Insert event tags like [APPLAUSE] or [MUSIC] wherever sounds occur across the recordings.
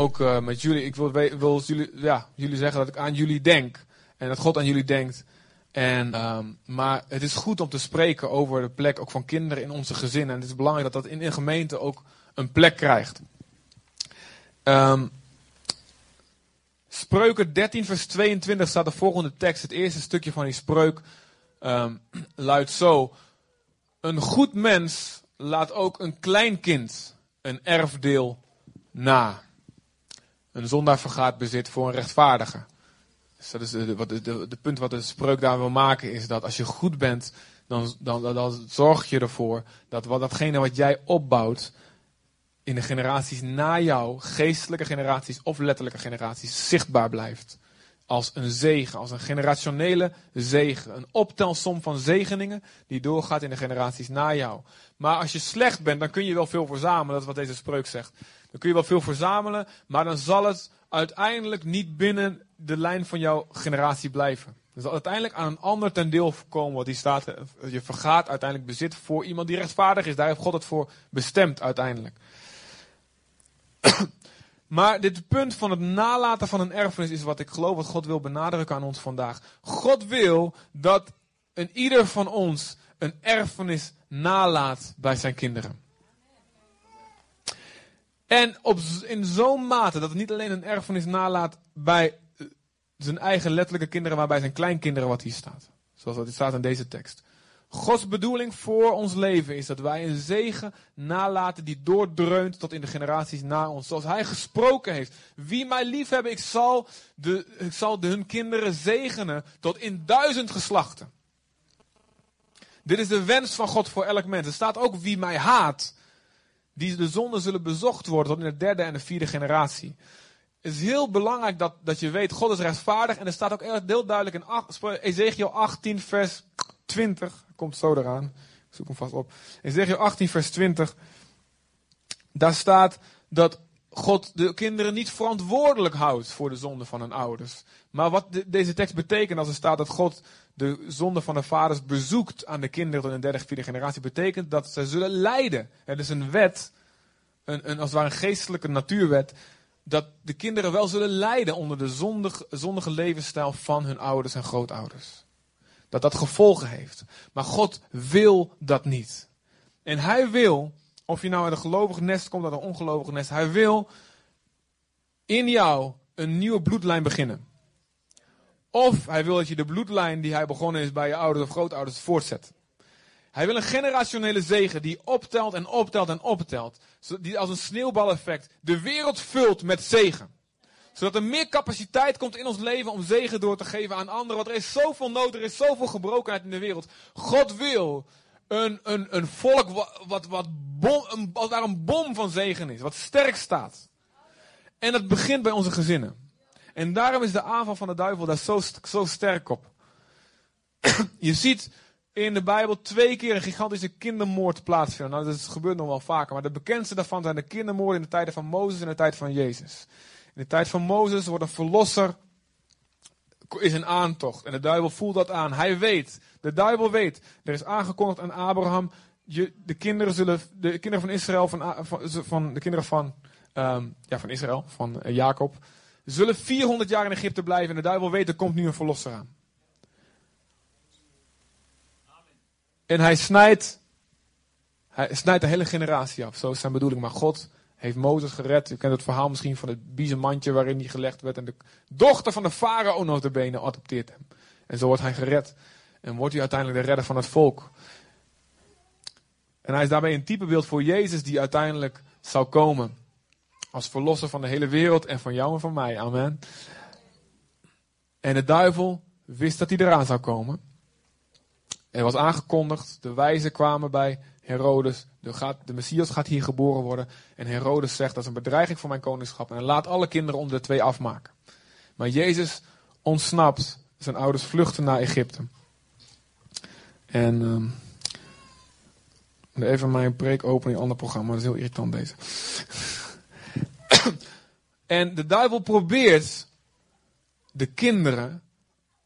ook eh, met jullie, ik wil, wil jullie, ja, jullie zeggen dat ik aan jullie denk. En dat God aan jullie denkt. En, ehm, maar het is goed om te spreken over de plek ook van kinderen in onze gezinnen. En het is belangrijk dat dat in een gemeente ook een plek krijgt. Ehm, Spreuken 13, vers 22 staat de volgende tekst. Het eerste stukje van die spreuk ehm, luidt zo. Een goed mens laat ook een klein kind een erfdeel na. Een zondaar vergaat bezit voor een rechtvaardige. Dus dat is de, de, punt wat de spreuk daar wil maken is dat als je goed bent, dan, dan, dan zorg je ervoor dat wat, datgene wat jij opbouwt in de generaties na jou, geestelijke generaties of letterlijke generaties, zichtbaar blijft. Als een zegen, als een generationele zegen. Een optelsom van zegeningen die doorgaat in de generaties na jou. Maar als je slecht bent, dan kun je wel veel verzamelen. Dat is wat deze spreuk zegt. Dan kun je wel veel verzamelen, maar dan zal het uiteindelijk niet binnen de lijn van jouw generatie blijven. Er zal uiteindelijk aan een ander ten deel komen. Wat die staat, eh, je vergaat uiteindelijk bezit voor iemand die rechtvaardig is. Daar heeft God het voor bestemd uiteindelijk. Maar dit punt van het nalaten van een erfenis is wat ik geloof wat God wil benadrukken aan ons vandaag. God wil dat een ieder van ons een erfenis nalaat bij zijn kinderen. En op, in zo'n mate dat het niet alleen een erfenis nalaat bij eh, zijn eigen letterlijke kinderen, maar bij zijn kleinkinderen wat hier staat. Zoals dat staat in deze tekst. Gods bedoeling voor ons leven is dat wij een zegen nalaten die doordreunt tot in de generaties na ons. Zoals hij gesproken heeft. Wie mij lief hebben, ik zal, de, ik zal de, hun kinderen zegenen tot in duizend geslachten. Dit is de wens van God voor elk mens. Er staat ook wie mij haat, die de zonden zullen bezocht worden tot in de derde en de vierde generatie. Het is heel belangrijk dat, dat je weet, God is rechtvaardig. En er staat ook heel duidelijk in Ezekiel 18 vers 20. Komt zo eraan. Ik zoek hem vast op. Ezekiel 18 vers 20. Daar staat dat God de kinderen niet verantwoordelijk houdt voor de zonde van hun ouders. Maar wat de- deze tekst betekent als er staat dat God de zonde van de vaders bezoekt aan de kinderen in de derde, vierde generatie, betekent dat ze zullen lijden. Het is een wet, een, een, als het ware een geestelijke natuurwet, dat de kinderen wel zullen lijden onder de zondig, zondige levensstijl van hun ouders en grootouders. Dat dat gevolgen heeft. Maar God wil dat niet. En hij wil, of je nou uit een gelovig nest komt, uit een ongelovig nest, hij wil in jou een nieuwe bloedlijn beginnen. Of hij wil dat je de bloedlijn die hij begonnen is bij je ouders of grootouders voortzet. Hij wil een generationele zegen die optelt en optelt en optelt. Die als een sneeuwbaleffect de wereld vult met zegen. Zodat er meer capaciteit komt in ons leven om zegen door te geven aan anderen. Want er is zoveel nood, er is zoveel gebrokenheid in de wereld. God wil een, een, een volk wat, wat, bom, daar een bom van zegen is. Wat sterk staat. En dat begint bij onze gezinnen. En daarom is de aanval van de duivel daar zo, zo sterk op. [CLEARS THROAT] Je ziet in de Bijbel twee keer een gigantische kindermoord plaatsvinden. Nou, dat gebeurt nog wel vaker. Maar de bekendste daarvan zijn de kindermoorden in de tijden van Mozes en de tijd van Jezus. In de tijd van Mozes wordt een verlosser is een aantocht. En de duivel voelt dat aan. Hij weet. De duivel weet. Er is aangekondigd aan Abraham. Je, de kinderen zullen. De kinderen van Israël. Van, van, van de kinderen van. ehm, ja, van Israël. Van eh, Jacob. Zullen 400 jaar in Egypte blijven. En de duivel weet. Er komt nu een verlosser aan. En hij snijdt. Hij snijdt de hele generatie af. Zo is zijn bedoeling. Maar God heeft Mozes gered. U kent het verhaal misschien van het biezenmandje waarin hij gelegd werd. En de dochter van de farao notabene adopteert hem. En zo wordt hij gered. En wordt hij uiteindelijk de redder van het volk. En hij is daarbij een typebeeld voor Jezus die uiteindelijk zou komen. Als verlosser van de hele wereld en van jou en van mij. Amen. En de duivel wist dat hij eraan zou komen. Er was aangekondigd, de wijzen kwamen bij Herodes. De, gaat, de Messias gaat hier geboren worden. En Herodes zegt dat is een bedreiging voor mijn koningschap. En laat alle kinderen onder de twee afmaken. Maar Jezus ontsnapt. Zijn ouders vluchten naar Egypte. En ehm, even mijn preek openen in een ander programma. Dat is heel irritant deze. [COUGHS] en de duivel probeert de kinderen,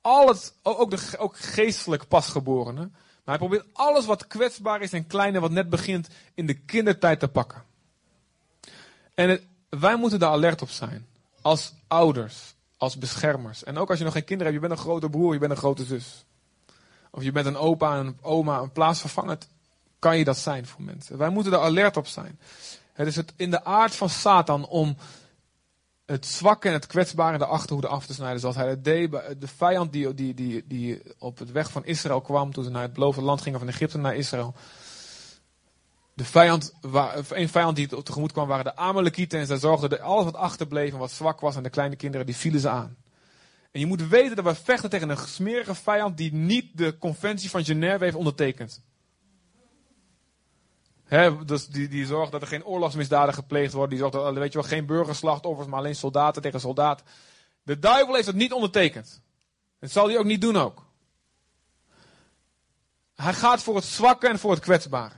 al het, ook, de, ook geestelijk pasgeborenen, maar hij probeert alles wat kwetsbaar is en klein en wat net begint in de kindertijd te pakken. En wij moeten daar alert op zijn. Als ouders, als beschermers. En ook als je nog geen kinderen hebt, je bent een grote broer, je bent een grote zus. Of je bent een opa, een oma, een plaatsvervangend, kan je dat zijn voor mensen. Wij moeten er alert op zijn. Het is het in de aard van Satan om het zwakke en het kwetsbare de achterhoede af te snijden. Zoals hij het deed. De vijand die, die, die, die op het weg van Israël kwam toen ze naar het beloofde land gingen van Egypte naar Israël. De vijand, een vijand die tegemoet kwam waren de Amalekieten. En zij zorgden dat alles wat achterbleef en wat zwak was aan de kleine kinderen, die vielen ze aan. En je moet weten dat we vechten tegen een smerige vijand die niet de conventie van Genève heeft ondertekend. Dus die, die zorgt dat er geen oorlogsmisdaden gepleegd worden. Die zorgt dat weet je wel, geen burgerslachtoffers, maar alleen soldaten tegen soldaten. De duivel heeft het niet ondertekend. Dat zal hij ook niet doen ook. Hij gaat voor het zwakke en voor het kwetsbare.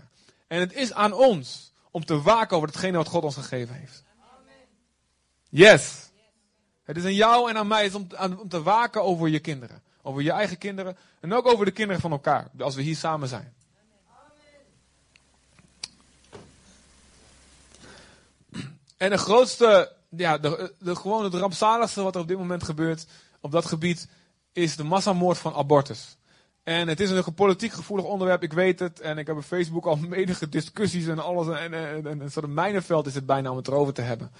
En het is aan ons om te waken over hetgene wat God ons gegeven heeft. Yes. Het is aan jou en aan mij om, om te waken over je kinderen. Over je eigen kinderen. En ook over de kinderen van elkaar. Als we hier samen zijn. En de grootste, ja, de, de, gewoon het rampzaligste wat er op dit moment gebeurt op dat gebied, is de massamoord van abortus. En het is een politiek gevoelig onderwerp, ik weet het. En ik heb op Facebook al [LAUGHS] menige discussies en alles. En, en, en een soort mijnenveld is het bijna om het erover te hebben.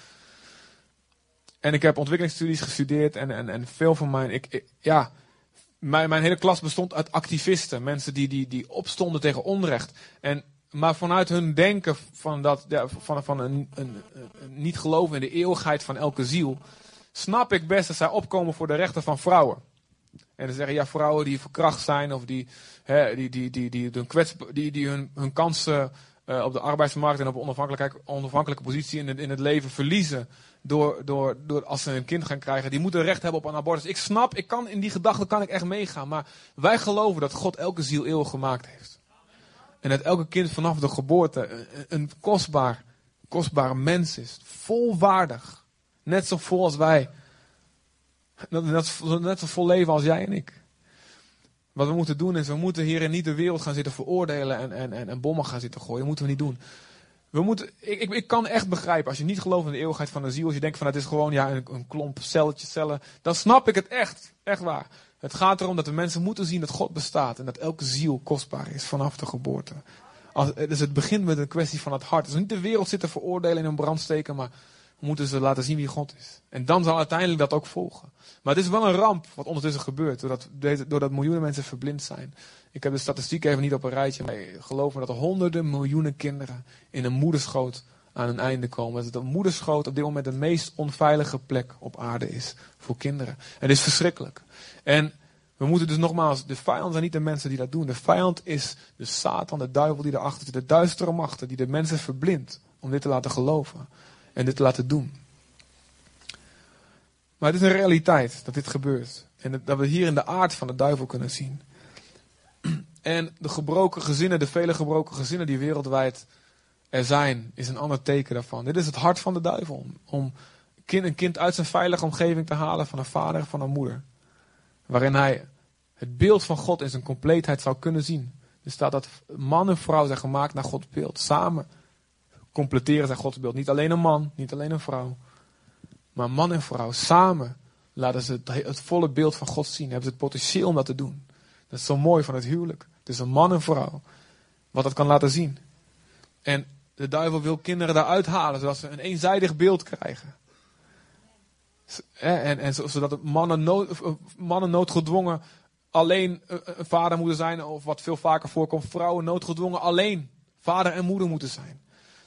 En ik heb ontwikkelingsstudies gestudeerd en, en, en veel van mijn, ik, ja, mijn, mijn hele klas bestond uit activisten. Mensen die, die, die opstonden tegen onrecht. En maar vanuit hun denken van, dat, van, van een, een, niet geloven in de eeuwigheid van elke ziel, snap ik best dat zij opkomen voor de rechten van vrouwen. En dan zeggen, ja, vrouwen die verkracht zijn of die, hè, die, die, die, die, die, kwets, die, die hun, hun kansen uh, op de arbeidsmarkt en op een onafhankelijke positie in het, in het leven verliezen. Door, door, door als ze een kind gaan krijgen, die moeten recht hebben op een abortus. Ik snap, ik kan, in die gedachte kan ik echt meegaan. Maar wij geloven dat God elke ziel eeuwig gemaakt heeft. En dat elke kind vanaf de geboorte een kostbaar, kostbaar mens is. Volwaardig. Net zo vol als wij. Net, zo vol leven als jij en ik. Wat we moeten doen is, we moeten hier niet de wereld gaan zitten veroordelen en, en, en, en bommen gaan zitten gooien. Dat moeten we niet doen. We moeten, ik, ik, ik, kan echt begrijpen, als je niet gelooft in de eeuwigheid van de ziel, als je denkt van het is gewoon ja, een, een klomp celletjes, cellen, dan snap ik het echt. Echt waar. Het gaat erom dat de mensen moeten zien dat God bestaat en dat elke ziel kostbaar is vanaf de geboorte. Als, dus het begint met een kwestie van het hart. Dus niet de wereld zitten veroordelen in een brand steken, maar we moeten ze laten zien wie God is. En dan zal uiteindelijk dat ook volgen. Maar het is wel een ramp wat ondertussen gebeurt, doordat, doordat miljoenen mensen verblind zijn. Ik heb de statistiek even niet op een rijtje, maar geloof me dat er honderden miljoenen kinderen in een moederschoot aan een einde komen. Dat de moederschoot op dit moment de meest onveilige plek op aarde is voor kinderen. En het is verschrikkelijk. En we moeten dus nogmaals, de vijand zijn niet de mensen die dat doen. De vijand is de Satan, de duivel die erachter zit, de duistere machten die de mensen verblindt om dit te laten geloven en dit te laten doen. Maar het is een realiteit dat dit gebeurt. En dat we hier in de aard van de duivel kunnen zien. En de gebroken gezinnen, de vele gebroken gezinnen die wereldwijd er zijn, is een ander teken daarvan. Dit is het hart van de duivel. Om een kind uit zijn veilige omgeving te halen van een vader van een moeder. Waarin hij het beeld van God in zijn compleetheid zou kunnen zien. Er staat dat man en vrouw zijn gemaakt naar Gods beeld. Samen completeren zij Gods beeld. Niet alleen een man, niet alleen een vrouw. Maar man en vrouw samen laten ze het, het volle beeld van God zien. Hebben ze het potentieel om dat te doen. Dat is zo mooi van het huwelijk. Het is een man en vrouw. Wat dat kan laten zien. En de duivel wil kinderen daaruit halen, zodat ze een eenzijdig beeld krijgen. En, en zodat mannen, nood, mannen noodgedwongen alleen een vader moeten zijn, of wat veel vaker voorkomt, vrouwen noodgedwongen alleen vader en moeder moeten zijn.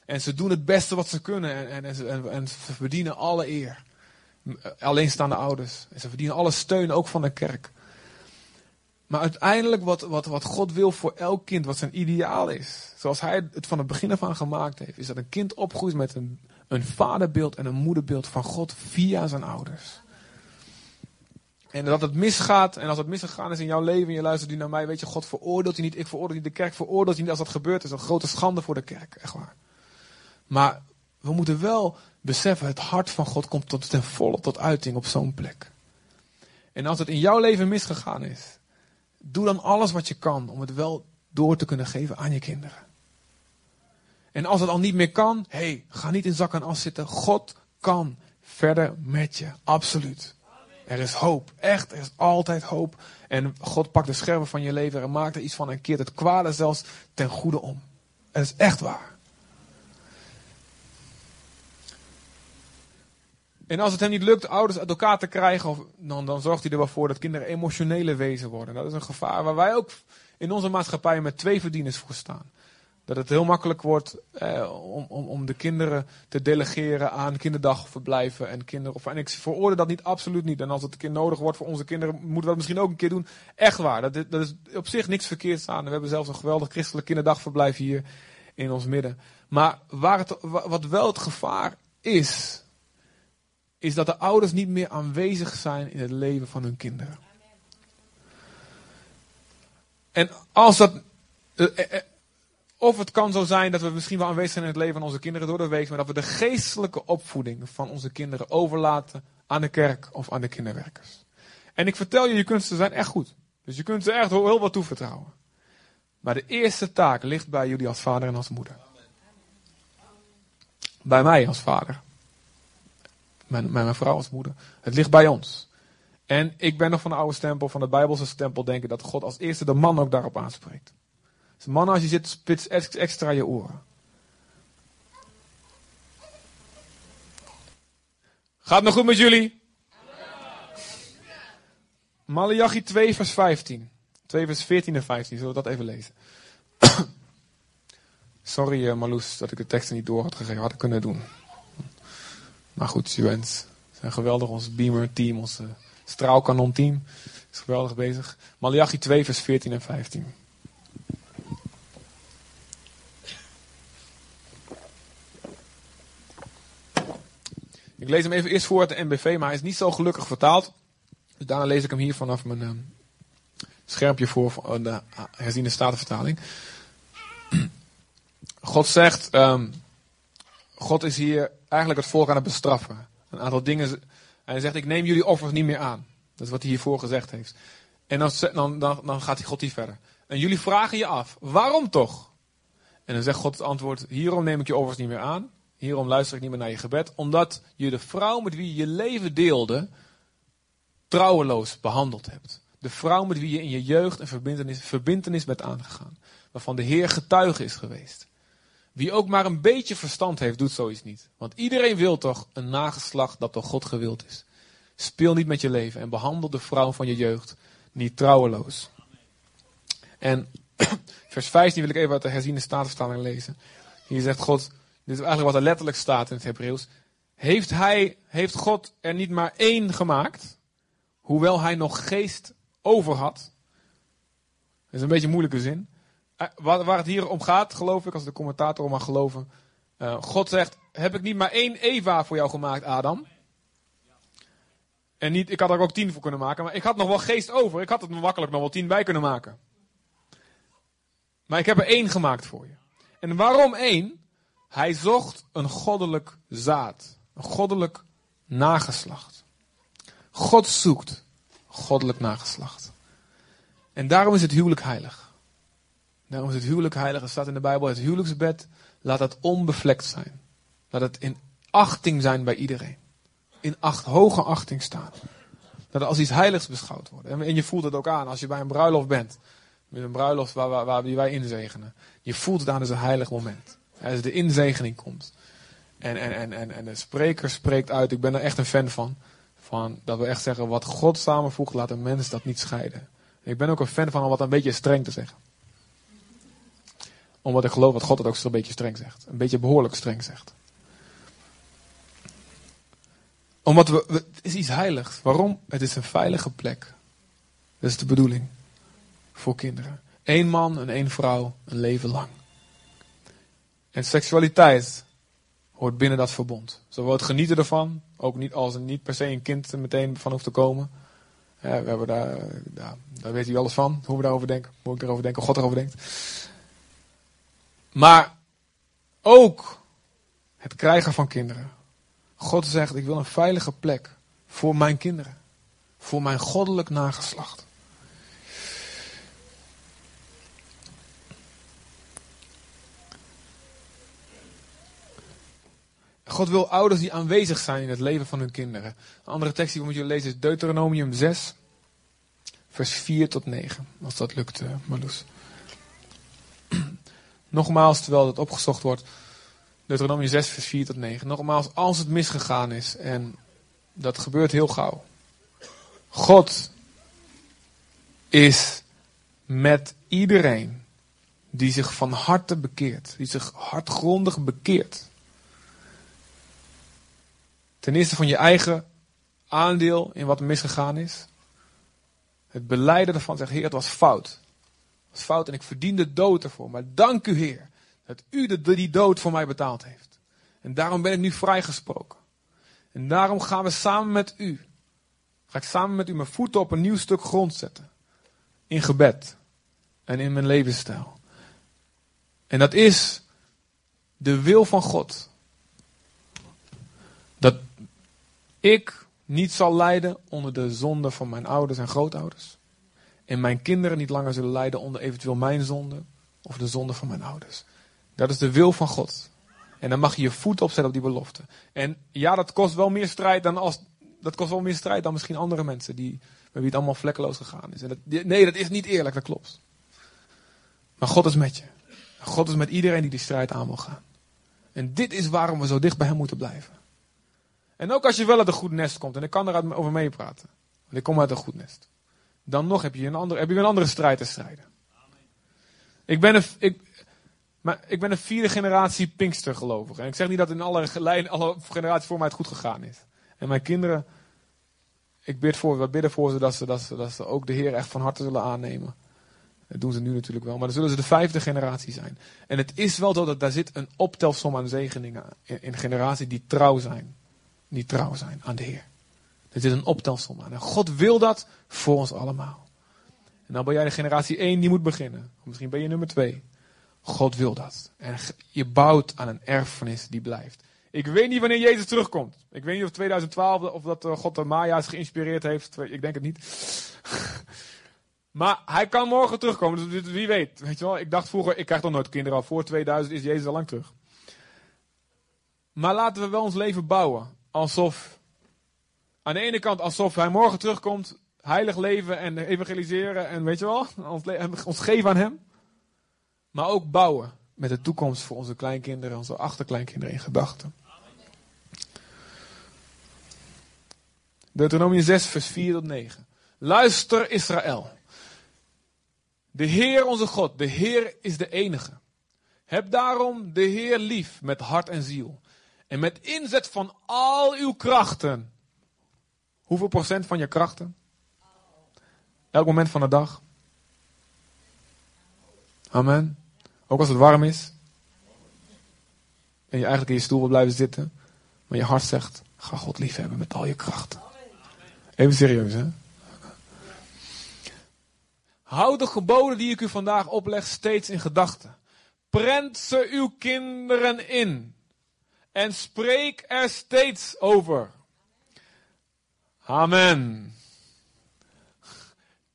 En ze doen het beste wat ze kunnen en, en, en, ze, en verdienen alle eer. Alleenstaande ouders. En ze verdienen alle steun, ook van de kerk. Maar uiteindelijk wat, wat, wat God wil voor elk kind, wat zijn ideaal is, zoals hij het van het begin af aan gemaakt heeft, is dat een kind opgroeit met een, een vaderbeeld en een moederbeeld van God via zijn ouders. En dat het misgaat, en als het misgegaan is in jouw leven en je luistert nu naar mij, weet je, God veroordeelt je niet, ik veroordeel niet, de kerk veroordeelt je niet als dat gebeurt. is een grote schande voor de kerk, echt waar. Maar we moeten wel beseffen, het hart van God komt tot ten volle tot uiting op zo'n plek. En als het in jouw leven misgegaan is, doe dan alles wat je kan om het wel door te kunnen geven aan je kinderen. En als het al niet meer kan, hey, ga niet in zak en as zitten. God kan verder met je. Absoluut. Er is hoop. Echt, er is altijd hoop. En God pakt de scherven van je leven en maakt er iets van en keert het kwade zelfs ten goede om. Het is echt waar. En als het hem niet lukt ouders uit elkaar te krijgen, dan, dan zorgt hij er wel voor dat kinderen emotionele wezen worden. Dat is een gevaar waar wij ook in onze maatschappij met twee verdieners voor staan. Dat het heel makkelijk wordt eh, om, om, om de kinderen te delegeren aan kinderdagverblijven en kinderen. En ik veroordeel dat niet, absoluut niet. En als het een keer nodig wordt voor onze kinderen, moeten we dat misschien ook een keer doen. Echt waar, dat, dat is op zich niks verkeerds aan. We hebben zelfs een geweldig christelijk kinderdagverblijf hier in ons midden. Maar waar het, wat wel het gevaar is, is dat de ouders niet meer aanwezig zijn in het leven van hun kinderen. En als dat. Of het kan zo zijn dat we misschien wel aanwezig zijn in het leven van onze kinderen door de week, maar dat we de geestelijke opvoeding van onze kinderen overlaten aan de kerk of aan de kinderwerkers. En ik vertel je, je kunt ze zijn echt goed. Dus je kunt ze echt heel wat toevertrouwen. Maar de eerste taak ligt bij jullie als vader en als moeder. Bij mij als vader. Mijn, mijn vrouw als moeder. Het ligt bij ons. En ik ben nog van de oude stempel, van de Bijbelse stempel, denken dat God als eerste de man ook daarop aanspreekt. Dus mannen, als je zit, spits extra je oren. Gaat nog goed met jullie? Malachi 2 vers 15. 2 vers 14 en 15, zullen we dat even lezen? [CLEARS THROAT] Sorry uh, Marloes dat ik de teksten niet door had gegeven, had ik kunnen doen. Maar goed, je bent zijn geweldig, ons Beamer team, ons straalkanon team is geweldig bezig. Malachi 2 vers 14 en 15. Ik lees hem even eerst voor uit de NBV, maar hij is niet zo gelukkig vertaald. Dus daarna lees ik hem hier vanaf mijn uh, schermpje voor van de herziende statenvertaling. [CLEARS THROAT] God zegt, um, God is hier eigenlijk het volk aan het bestraffen. Een aantal dingen. Hij zegt, ik neem jullie offers niet meer aan. Dat is wat hij hiervoor gezegd heeft. En dan, dan, dan, gaat God hier verder. En jullie vragen je af, waarom toch? En dan zegt God het antwoord, hierom neem ik je offers niet meer aan. Hierom luister ik niet meer naar je gebed. Omdat je de vrouw met wie je leven deelde, trouweloos behandeld hebt. De vrouw met wie je in je jeugd een verbindenis, verbindenis bent aangegaan. Waarvan de Heer getuige is geweest. Wie ook maar een beetje verstand heeft, doet zoiets niet. Want iedereen wil toch een nageslacht dat door God gewild is. Speel niet met je leven en behandel de vrouw van je jeugd niet trouweloos. En [CLEARS THROAT] vers 15 wil ik even uit de herziende statenvertaling lezen. Hier zegt God, dit is eigenlijk wat er letterlijk staat in het Hebreeuws. Heeft, hij, heeft God er niet maar één gemaakt, hoewel hij nog geest over had? Dat is een beetje een moeilijke zin. Eh, waar, het hier om gaat, geloof ik, als de commentator mag geloven. Uh, God zegt, heb ik niet maar één Eva voor jou gemaakt, Adam? En niet, ik had er ook tien voor kunnen maken, maar ik had nog wel geest over. Ik had het makkelijk nog wel tien bij kunnen maken. Maar ik heb er één gemaakt voor je. En waarom één? Hij zocht een goddelijk zaad. Een goddelijk nageslacht. God zoekt goddelijk nageslacht. En daarom is het huwelijk heilig. Daarom is het huwelijk heilig. Er staat in de Bijbel: het huwelijksbed laat het onbevlekt zijn. Laat het in achting zijn bij iedereen. In acht, hoge achting staan. Dat als iets heiligs beschouwd wordt. En je voelt het ook aan als je bij een bruiloft bent. Met een bruiloft waar, waar, waar wij inzegenen. Je voelt het aan als een heilig moment. Als de inzegening komt. En, en, en, en, en de spreker spreekt uit. Ik ben er echt een fan van. van. Dat we echt zeggen, wat God samenvoegt, laat een mens dat niet scheiden. Ik ben ook een fan van om wat een beetje streng te zeggen. Omdat ik geloof dat God het ook een beetje streng zegt. Een beetje behoorlijk streng zegt. Omdat we, het is iets heiligs. Waarom? Het is een veilige plek. Dat is de bedoeling. Voor kinderen. Eén man en één vrouw, een leven lang. En seksualiteit hoort binnen dat verbond. Zowel het genieten ervan, ook niet als er niet per se een kind er meteen van hoeft te komen. we hebben daar, daar, daar weet u alles van, hoe we daarover denken, hoe ik erover denk, hoe God erover denkt. Maar ook het krijgen van kinderen. God zegt, ik wil een veilige plek voor mijn kinderen. Voor mijn goddelijk nageslacht. God wil ouders die aanwezig zijn in het leven van hun kinderen. Een andere tekst die we moeten lezen is Deuteronomium 6, vers 4 tot 9. Als dat lukt, uh, Marloes. [CLEARS THROAT] Nogmaals, terwijl het opgezocht wordt. Deuteronomium 6, vers 4 tot 9. Nogmaals, als het misgegaan is, en dat gebeurt heel gauw. God is met iedereen die zich van harte bekeert, die zich hartgrondig bekeert. Ten eerste van je eigen aandeel in wat misgegaan is. Het beleiden ervan zegt, Heer, het was fout. Het was fout en ik verdiende dood ervoor. Maar dank u, Heer, dat u de, die dood voor mij betaald heeft. En daarom ben ik nu vrijgesproken. En daarom gaan we samen met u, ga ik samen met u mijn voeten op een nieuw stuk grond zetten. In gebed en in mijn levensstijl. En dat is de wil van God. Dat ik niet zal lijden onder de zonde van mijn ouders en grootouders. En mijn kinderen niet langer zullen lijden onder eventueel mijn zonde of de zonde van mijn ouders. Dat is de wil van God. En dan mag je je voet opzetten op die belofte. En ja, dat kost wel meer strijd dan als. Dat kost wel meer strijd dan misschien andere mensen die, bij wie het allemaal vlekkeloos gegaan is. En dat, nee, dat is niet eerlijk, dat klopt. Maar God is met je. God is met iedereen die die strijd aan wil gaan. En dit is waarom we zo dicht bij hem moeten blijven. En ook als je wel uit een goed nest komt, en ik kan er over meepraten. Want ik kom uit een goed nest. Dan nog heb je een andere, heb je een andere strijd te strijden. Ik ben een, ik, maar ik ben een vierde generatie Pinkster gelovig. En ik zeg niet dat in alle, alle generaties voor mij het goed gegaan is. En mijn kinderen, ik bid voor, we bidden voor ze dat ze, dat ze, dat ze ook de Heer echt van harte zullen aannemen. Dat doen ze nu natuurlijk wel, maar dan zullen ze de vijfde generatie zijn. En het is wel zo dat daar zit een optelsom aan zegeningen in, in generaties die trouw zijn. Die trouw zijn aan de Heer. Er zit een optelsom aan. En God wil dat voor ons allemaal. En dan ben jij de generatie 1 die moet beginnen. Of misschien ben je nummer 2. God wil dat. En je bouwt aan een erfenis die blijft. Ik weet niet wanneer Jezus terugkomt. Ik weet niet of 2012 of dat eh, God de Maya's geïnspireerd heeft. Ik denk het niet. [LAUGHS] Maar hij kan morgen terugkomen, dus wie weet. Weet je wel, ik dacht vroeger, ik krijg toch nooit kinderen al. Voor 2000 is Jezus al lang terug. Maar laten we wel ons leven bouwen. Alsof, aan de ene kant alsof hij morgen terugkomt. Heilig leven en evangeliseren en weet je wel, [LAUGHS] ons, ons geven aan hem. Maar ook bouwen met de toekomst voor onze kleinkinderen, onze achterkleinkinderen in gedachten. Deuteronomie 6, vers 4 tot 9. Luister Israël. De Heer onze God, de Heer is de enige. Heb daarom de Heer lief met hart en ziel. En met inzet van al uw krachten. Hoeveel procent van je krachten? Elk moment van de dag. Amen. Ook als het warm is. En je eigenlijk in je stoel wil blijven zitten. Maar je hart zegt, ga God lief hebben met al je krachten. Even serieus hè. Houd de geboden die ik u vandaag opleg steeds in gedachten. Prent ze uw kinderen in. En spreek er steeds over. Amen.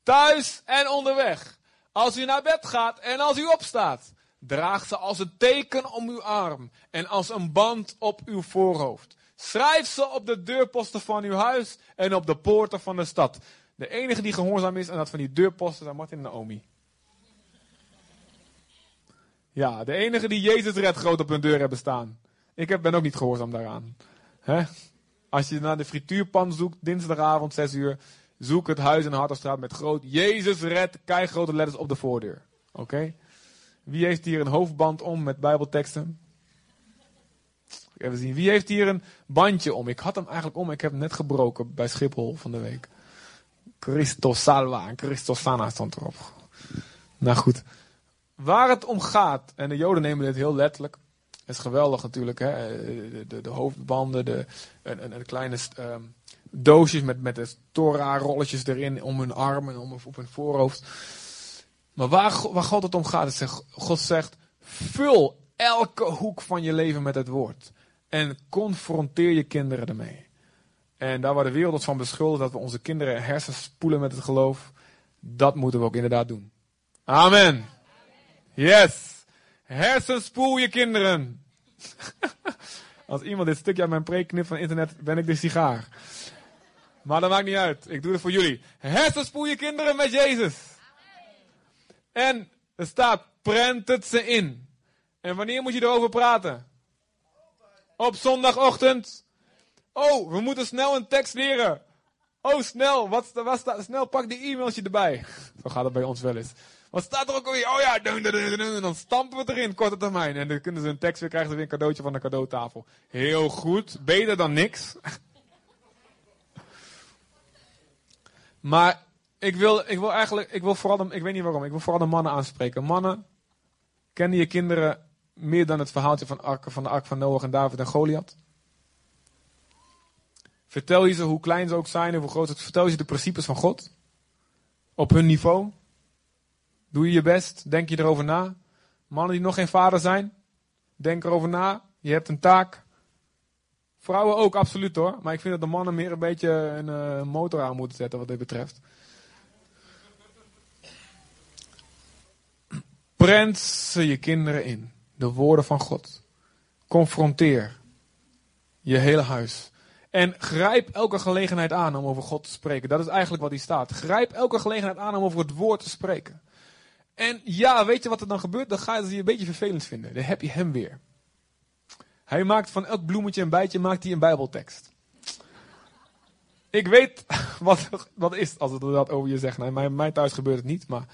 Thuis en onderweg. Als u naar bed gaat en als u opstaat. Draag ze als een teken om uw arm en als een band op uw voorhoofd. Schrijf ze op de deurposten van uw huis en op de poorten van de stad. De enige die gehoorzaam is aan dat van die deurposten zijn Martin en Naomi. Ja, de enige die Jezus redt groot op hun deur hebben staan. Ik ben ook niet gehoorzaam daaraan. Als je naar de frituurpan zoekt, dinsdagavond 6 uur, zoek het huis in de met groot Jezus redt, grote letters op de voordeur. Oké? Wie heeft hier een hoofdband om met bijbelteksten? Even zien. Wie heeft hier een bandje om? Ik had hem eigenlijk om, ik heb hem net gebroken bij Schiphol van de week. Christos Salva en Christos Sana stond erop. Nou goed. Waar het om gaat, en de Joden nemen dit heel letterlijk. Het is geweldig natuurlijk, hè? De, de, de hoofdbanden, de, kleine um, doosjes met, met de Torah-rolletjes erin om hun armen en om, op hun voorhoofd. Maar waar, waar God het om gaat, is God zegt: vul elke hoek van je leven met het woord. En confronteer je kinderen ermee. En daar waar de wereld ons van beschuldigt dat we onze kinderen hersens spoelen met het geloof, dat moeten we ook inderdaad doen. Amen. Yes. Hersenspoel je kinderen. [LAUGHS] Als iemand dit stukje uit mijn preek knipt van internet, ben ik de sigaar. Maar dat maakt niet uit. Ik doe het voor jullie. Hersenspoel je kinderen met Jezus. En er staat, prent het ze in. En wanneer moet je erover praten? Op zondagochtend. Oh, we moeten snel een tekst leren. Oh, snel. Wat, wat? Snel, pak die e-mailtje erbij. Zo gaat het bij ons wel eens. Wat staat er ook alweer? Oh ja, dan stampen we erin, korte termijn. En dan kunnen ze een tekst weer, krijgen ze weer een cadeautje van de cadeautafel. Heel goed. Beter dan niks. [LAUGHS] maar ik wil, ik wil eigenlijk, ik wil vooral ik weet niet waarom, ik wil vooral de mannen aanspreken. Mannen, kennen je kinderen meer dan het verhaaltje van, Ark, van de Ark van Noach en David en Goliath? Vertel je ze hoe klein ze ook zijn en hoe groot het Vertel je ze de principes van God? Op hun niveau? Doe je je best? Denk je erover na? Mannen die nog geen vader zijn? Denk erover na. Je hebt een taak. Vrouwen ook, absoluut hoor. Maar ik vind dat de mannen meer een beetje een uh, motor aan moeten zetten wat dit betreft. Prent ze je kinderen in. De woorden van God. Confronteer je hele huis. En grijp elke gelegenheid aan om over God te spreken. Dat is eigenlijk wat hier staat. Grijp elke gelegenheid aan om over het woord te spreken. En ja, weet je wat er dan gebeurt? Dan ga je je een beetje vervelend vinden. Dan heb je hem weer. Hij maakt van elk bloemetje en bijtje maakt hij een bijbeltekst. Ik weet [LAUGHS] wat dat is als het dat over je zegt. Nou, mijn thuis gebeurt het niet, maar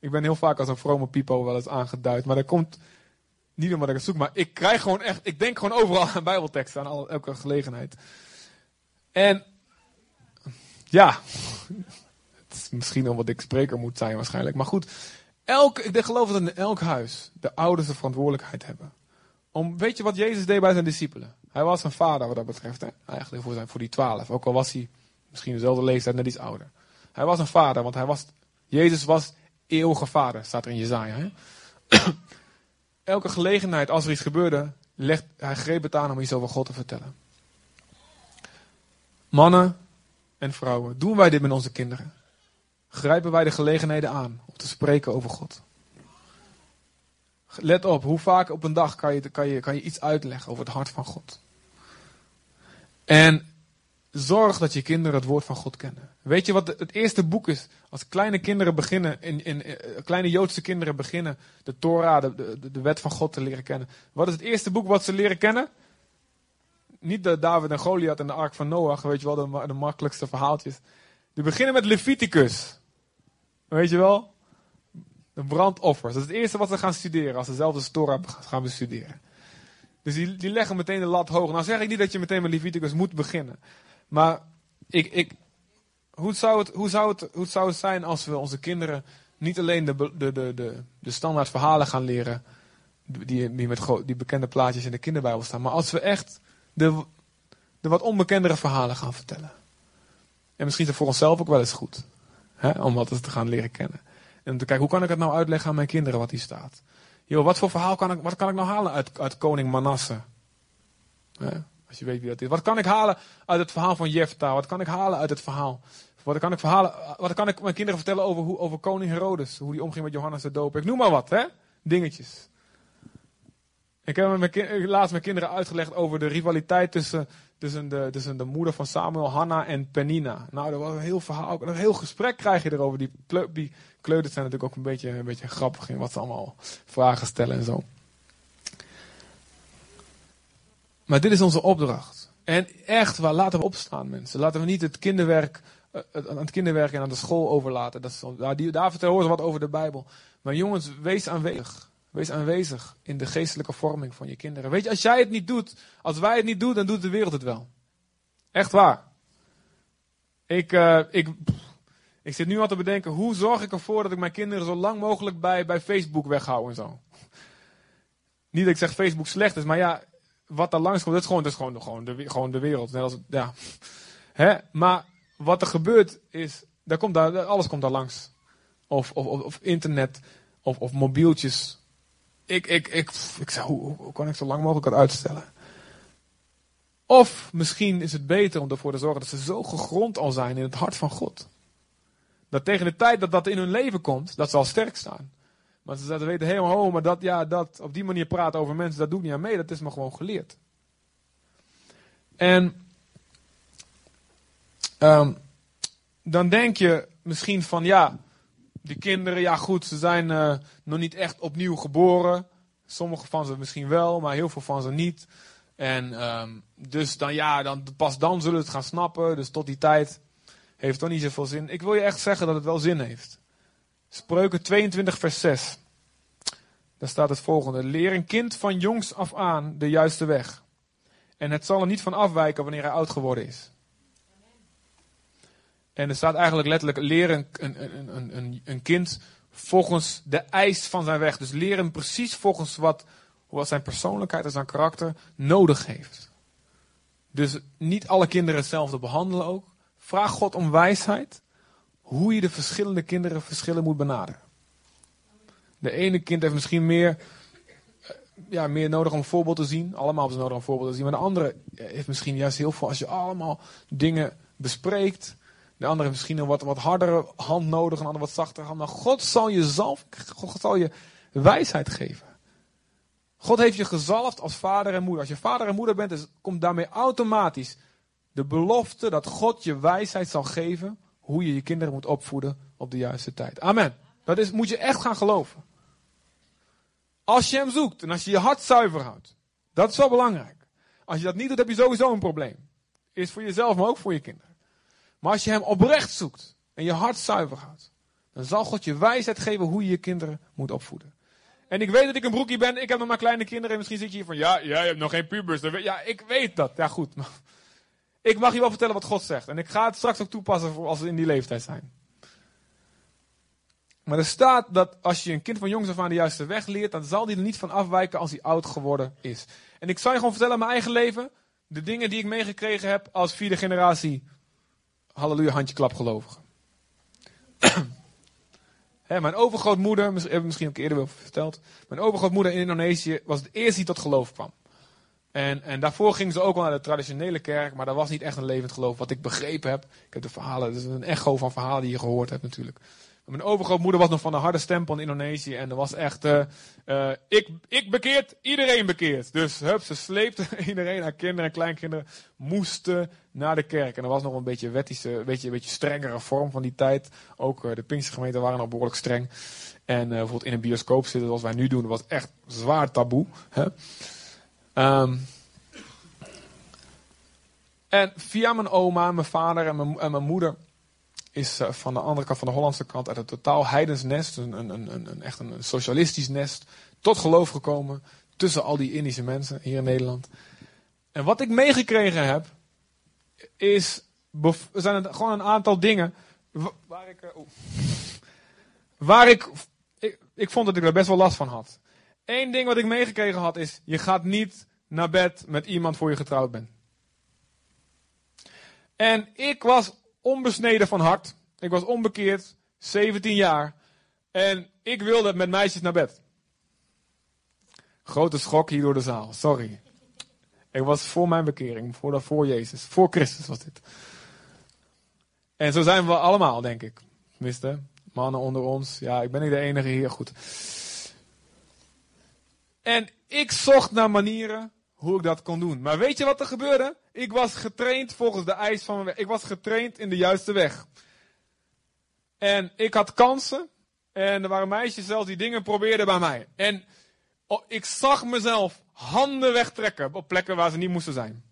ik ben heel vaak als een vrome pipo wel eens aangeduid. Maar dat komt niet omdat ik het zoek, maar ik krijg gewoon echt, ik denk gewoon overal [LAUGHS] aan bijbelteksten, aan elke gelegenheid. En ja, [LAUGHS] het is misschien omdat ik spreker moet zijn waarschijnlijk. Maar goed, elk, ik geloof dat in elk huis de ouders de verantwoordelijkheid hebben. Om, weet je wat Jezus deed bij zijn discipelen? Hij was een vader wat dat betreft. Hè? Eigenlijk voor, zijn, voor die twaalf. Ook al was hij misschien dezelfde leeftijd, net iets ouder. Hij was een vader, want hij was, Jezus was eeuwige vader, staat er in Jezaja. [CLEARS THROAT] Elke gelegenheid als er iets gebeurde, legt, hij greep het aan om iets over God te vertellen. Mannen en vrouwen, doen wij dit met onze kinderen? Grijpen wij de gelegenheden aan om te spreken over God? Let op, hoe vaak op een dag kan je, kan, je, kan je iets uitleggen over het hart van God? En zorg dat je kinderen het woord van God kennen. Weet je wat het eerste boek is? Als kleine kinderen beginnen, in, in, in kleine Joodse kinderen beginnen de Torah, de, de, de wet van God te leren kennen. Wat is het eerste boek wat ze leren kennen? niet de David en Goliath en de Ark van Noach, weet je wel, de, de makkelijkste verhaaltjes. Die beginnen met Leviticus. Weet je wel? De brandoffers. Dat is het eerste wat ze gaan studeren als ze zelf de Torah gaan bestuderen. Dus die, die leggen meteen de lat hoog. Nou zeg ik niet dat je meteen met Leviticus moet beginnen. Maar ik, ik, hoe, zou het, hoe, zou het, hoe zou het zijn als we onze kinderen niet alleen de, de, de, de, de standaard verhalen gaan leren. Die, die met die bekende plaatjes in de kinderbijbel staan. Maar als we echt de, de wat onbekendere verhalen gaan vertellen. En misschien is het voor onszelf ook wel eens goed. Hè, om wat te gaan leren kennen. En te kijken, hoe kan ik het nou uitleggen aan mijn kinderen wat hier staat? Yo, wat voor verhaal kan ik, wat kan ik nou halen uit, uit koning Manasse? Hè, als je weet wie dat is. Wat kan ik halen uit het verhaal van Jefta? Wat kan ik halen uit het verhaal? Wat kan ik, verhalen, wat kan ik mijn kinderen vertellen over, hoe, over koning Herodes? Hoe die omging met Johannes de Doper? Ik noem maar wat, hè? Dingetjes. Ik heb mijn laatst mijn kinderen uitgelegd over de rivaliteit tussen, tussen, de, tussen de moeder van Samuel, Hanna en Penina. Nou, dat was een heel verhaal, een heel gesprek krijg je erover. Die, die kleuters zijn natuurlijk ook een beetje, een beetje grappig in wat ze allemaal vragen stellen en zo. Maar dit is onze opdracht. En echt, waar laten we opstaan, mensen. Laten we niet het kinderwerk, eh, aan het kinderwerk en aan de school overlaten. Dat is, daar, daar vertellen we wat over de Bijbel. Maar jongens, wees aanwezig. Wees aanwezig in de geestelijke vorming van je kinderen. Weet je, als jij het niet doet, als wij het niet doen, dan doet de wereld het wel. Echt waar. Ik, uh, ik, ik zit nu al te bedenken, hoe zorg ik ervoor dat ik mijn kinderen zo lang mogelijk bij, bij Facebook weghoud en zo. [LAUGHS] Niet dat ik zeg Facebook slecht is, maar ja, wat daar langs komt, dat is gewoon, dat is gewoon, gewoon, de, gewoon de wereld. Net als, ja. [LAUGHS] Hè? Maar wat er gebeurt is, daar komt daar, alles komt daar langs. Of, of, of internet, of, of mobieltjes, ik, ik, ik, ik zou, hoe, kan ik zo lang mogelijk het uitstellen? Of misschien is het beter om ervoor te zorgen dat ze zo gegrond al zijn in het hart van God. Dat tegen de tijd dat dat in hun leven komt, dat ze al sterk staan. Maar ze weten helemaal, oh, maar dat, ja, dat, op die manier praten over mensen, dat doe ik niet aan mee, dat is me gewoon geleerd. En um, dan denk je misschien van ja, die kinderen, ja goed, ze zijn uh, nog niet echt opnieuw geboren. Sommige van ze misschien wel, maar heel veel van ze niet. En um, dus dan ja, dan, pas dan zullen we het gaan snappen. Dus tot die tijd heeft toch niet zoveel zin. Ik wil je echt zeggen dat het wel zin heeft. Spreuken 22 vers 6. Daar staat het volgende. Leer een kind van jongs af aan de juiste weg. En het zal er niet van afwijken wanneer hij oud geworden is. En er staat eigenlijk letterlijk: leer een, een, een, een, kind volgens de eis van zijn weg. Dus leer hem precies volgens wat, wat zijn persoonlijkheid en zijn karakter nodig heeft. Dus niet alle kinderen hetzelfde behandelen ook. Vraag God om wijsheid hoe je de verschillende kinderen verschillen moet benaderen. De ene kind heeft misschien meer, eh, ja, meer nodig om een voorbeeld te zien. Allemaal hebben ze nodig om een voorbeeld te zien. Maar de andere heeft misschien juist heel veel, als je allemaal dingen bespreekt. De andere heeft misschien een wat, wat hardere hand nodig, een ander wat zachtere hand. Maar God zal je zalf, God zal je wijsheid geven. God heeft je gezalfd als vader en moeder. Als je vader en moeder bent, komt daarmee automatisch de belofte dat God je wijsheid zal geven hoe je je kinderen moet opvoeden op de juiste tijd. Amen. Dat is, moet je echt gaan geloven. Als je hem zoekt en als je je hart zuiver houdt. Dat is wel belangrijk. Als je dat niet doet, heb je sowieso een probleem. Is voor jezelf, maar ook voor je kinderen. Maar als je hem oprecht zoekt en je hart zuiver houdt. Dan zal God je wijsheid geven hoe je je kinderen moet opvoeden. En ik weet dat ik een broekie ben. Ik heb nog maar kleine kinderen. En misschien zit je hier van, ja, jij hebt nog geen pubers. Ja, ik weet dat. Ja, goed. [LAUGHS] Ik mag je wel vertellen wat God zegt. En ik ga het straks ook toepassen voor als we in die leeftijd zijn. Maar er staat dat als je een kind van jongs af aan de juiste weg leert, dan zal die er niet van afwijken als hij oud geworden is. En ik zal je gewoon vertellen mijn eigen leven. De dingen die ik meegekregen heb als vierde generatie, halleluja, handjeklap gelovigen. [CLEARS THROAT] mijn overgrootmoeder, heb ik misschien ook eerder wel verteld. Mijn overgrootmoeder in Indonesië was de eerste die tot geloof kwam. En, en daarvoor gingen ze ook wel naar de traditionele kerk, maar dat was niet echt een levend geloof, wat ik begrepen heb. Ik heb de verhalen, het is een echo van verhalen die je gehoord hebt natuurlijk. Mijn overgrootmoeder was nog van de harde stempel in Indonesië. En er was echt, uh, uh, ik, ik bekeerd, iedereen bekeerd. Dus hup, ze sleepte [LAUGHS] iedereen, haar kinderen en kleinkinderen, moesten naar de kerk. En er was nog een beetje wettische, een beetje, een beetje strengere vorm van die tijd. Ook uh, de Pinkstergemeenten waren nog behoorlijk streng. En bijvoorbeeld in een bioscoop zitten zoals wij nu doen, was echt zwaar taboe. Hè? Um, en via mijn oma, mijn vader en mijn, en mijn moeder is uh, van de andere kant, van de Hollandse kant, uit een totaal heidens nest, een, een, een, een, echt een socialistisch nest, tot geloof gekomen tussen al die Indische mensen hier in Nederland. En wat ik meegekregen heb, is, zijn het gewoon een aantal dingen waar ik, uh, waar ik, ik, ik vond dat ik er best wel last van had. Eén ding wat ik meegekregen had is, je gaat niet naar bed met iemand voor je getrouwd bent. En ik was onbesneden van hart. Ik was onbekeerd, 17 jaar. En ik wilde met meisjes naar bed. Grote schok hier door de zaal, sorry. Ik was voor mijn bekering, voor, voor Jezus, voor Christus was dit. En zo zijn we allemaal, denk ik. Tenminste, mannen onder ons. Ja, ik ben niet de enige hier, goed. En ik zocht naar manieren hoe ik dat kon doen. Maar weet je wat er gebeurde? Ik was getraind volgens de eis van mijn weg. Ik was getraind in de juiste weg. En ik had kansen. En er waren meisjes zelfs die dingen probeerden bij mij. En oh, ik zag mezelf handen wegtrekken op plekken waar ze niet moesten zijn.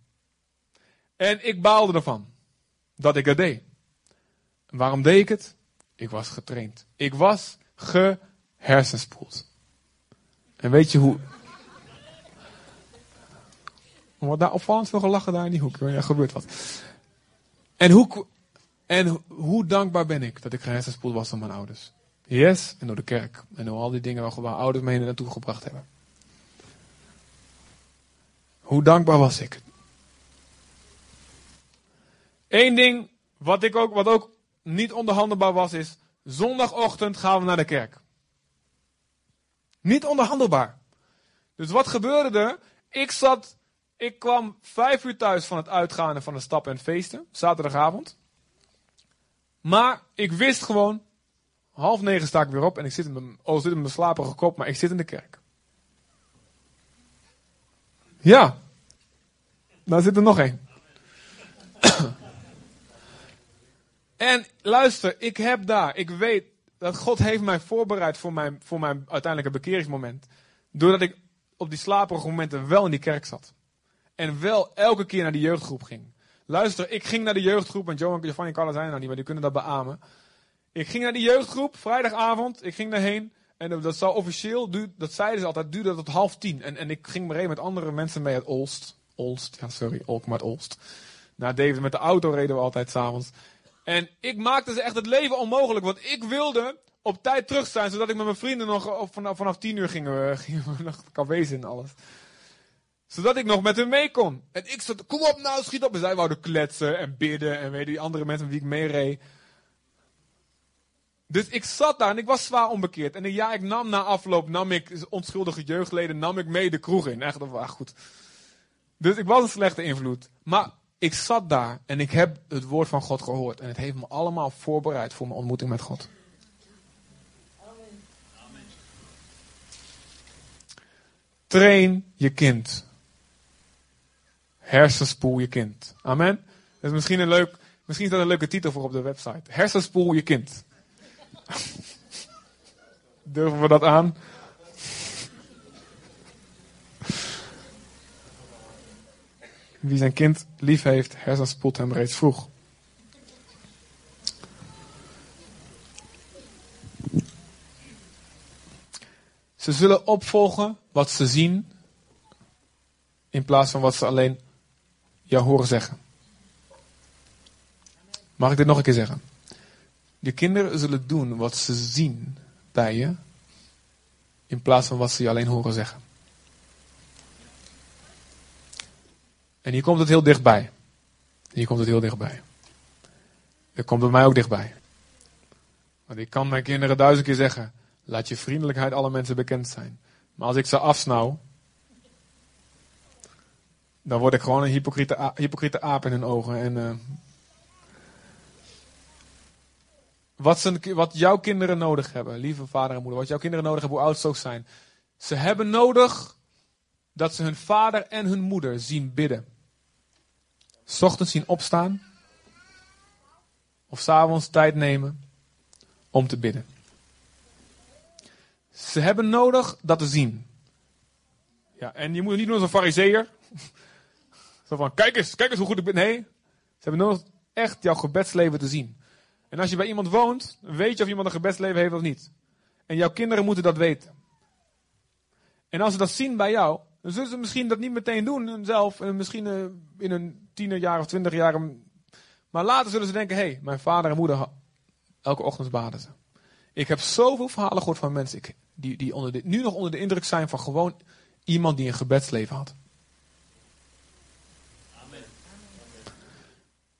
En ik baalde ervan dat ik het deed. waarom deed ik het? Ik was getraind. Ik was gehersenspoeld. En weet je hoe, wat daar opvallend veel gelachen daar in die hoek. Ja, gebeurt wat. En hoe, en hoe dankbaar ben ik dat ik gehersenspoeld was door mijn ouders. Yes, en door de kerk. En door al die dingen waar mijn ouders mee naartoe gebracht hebben. Hoe dankbaar was ik. Eén ding wat, ik ook, wat ook niet onderhandelbaar was is, zondagochtend gaan we naar de kerk. Niet onderhandelbaar. Dus wat gebeurde er? Ik zat ik kwam vijf uur thuis van het uitgaan van de stappen en feesten, zaterdagavond. Maar ik wist gewoon, half negen sta ik weer op en ik zit in mijn, oh, zit in mijn slaperige kop, maar ik zit in de kerk. Ja, daar zit er nog één. [CLEARS THROAT] en luister, ik heb daar, ik weet dat God heeft mij voorbereid voor mijn, voor mijn uiteindelijke bekeringsmoment. Doordat ik op die slaperige momenten wel in die kerk zat. En wel elke keer naar die jeugdgroep ging. Luister, ik ging naar de jeugdgroep, en Joe en Giovanni Carla zijn er nou niet, maar die kunnen dat beamen. Ik ging naar die jeugdgroep, vrijdagavond, ik ging daarheen. En dat zou officieel, dat zeiden ze altijd, duurde tot half tien. En, en ik ging maar met andere mensen mee uit Olst. Olst, ja sorry, Alkmaar Olst. Naar David, met de auto reden we altijd s'avonds. En ik maakte ze echt het leven onmogelijk, want ik wilde op tijd terug zijn, zodat ik met mijn vrienden nog vanaf, vanaf tien uur gingen we [LAUGHS] nog cafés en alles. Zodat ik nog met hen mee kon. En ik zat, kom op nou, schiet op. En zij wouden kletsen en bidden en weet die andere mensen met wie ik mee reed. Dus ik zat daar en ik was zwaar onbekeerd. En ja, ik nam na afloop, nam ik onschuldige jeugdleden, nam ik mee de kroeg in. Echt, was goed. Dus ik was een slechte invloed. Maar ik zat daar en ik heb het woord van God gehoord. En het heeft me allemaal voorbereid voor mijn ontmoeting met God. Train je kind. Hersenspoel je kind. Amen. Dat is misschien een leuk, misschien is dat een leuke titel voor op de website. Hersenspoel je kind. [LAUGHS] Durven we dat aan? Wie zijn kind lief heeft, hersenspoelt hem reeds vroeg. Ze zullen opvolgen wat ze zien, in plaats van wat ze alleen jou horen zeggen. Mag ik dit nog een keer zeggen? Je kinderen zullen doen wat ze zien bij je, in plaats van wat ze je alleen horen zeggen. En hier komt het heel dichtbij. Hier komt het heel dichtbij. Het komt bij mij ook dichtbij. Want ik kan mijn kinderen duizend keer zeggen: laat je vriendelijkheid alle mensen bekend zijn. Maar als ik ze afsnauw, dan word ik gewoon een hypocriete, hypocriete aap in hun ogen. En uh, Wat, zijn, wat jouw kinderen nodig hebben, lieve vader en moeder, wat jouw kinderen nodig hebben, hoe oud ze ook zijn. Ze hebben nodig dat ze hun vader en hun moeder zien bidden. S ochtends zien opstaan. Of s'avonds tijd nemen om te bidden. Ze hebben nodig dat te zien. Ja, en je moet niet doen als een fariseer. Zo van, kijk eens, kijk eens hoe goed ik ben. Nee, ze hebben nodig echt jouw gebedsleven te zien. En als je bij iemand woont, weet je of iemand een gebedsleven heeft of niet. En jouw kinderen moeten dat weten. En als ze dat zien bij jou, dan zullen ze misschien dat niet meteen doen zelf. En misschien eh, in een tienerjaar of twintig jaar. Maar later zullen ze denken, hé, hey, mijn vader en moeder, elke ochtend baden ze. Ik heb zoveel verhalen gehoord van mensen die, die onder de, nu nog onder de indruk zijn van gewoon iemand die een gebedsleven had.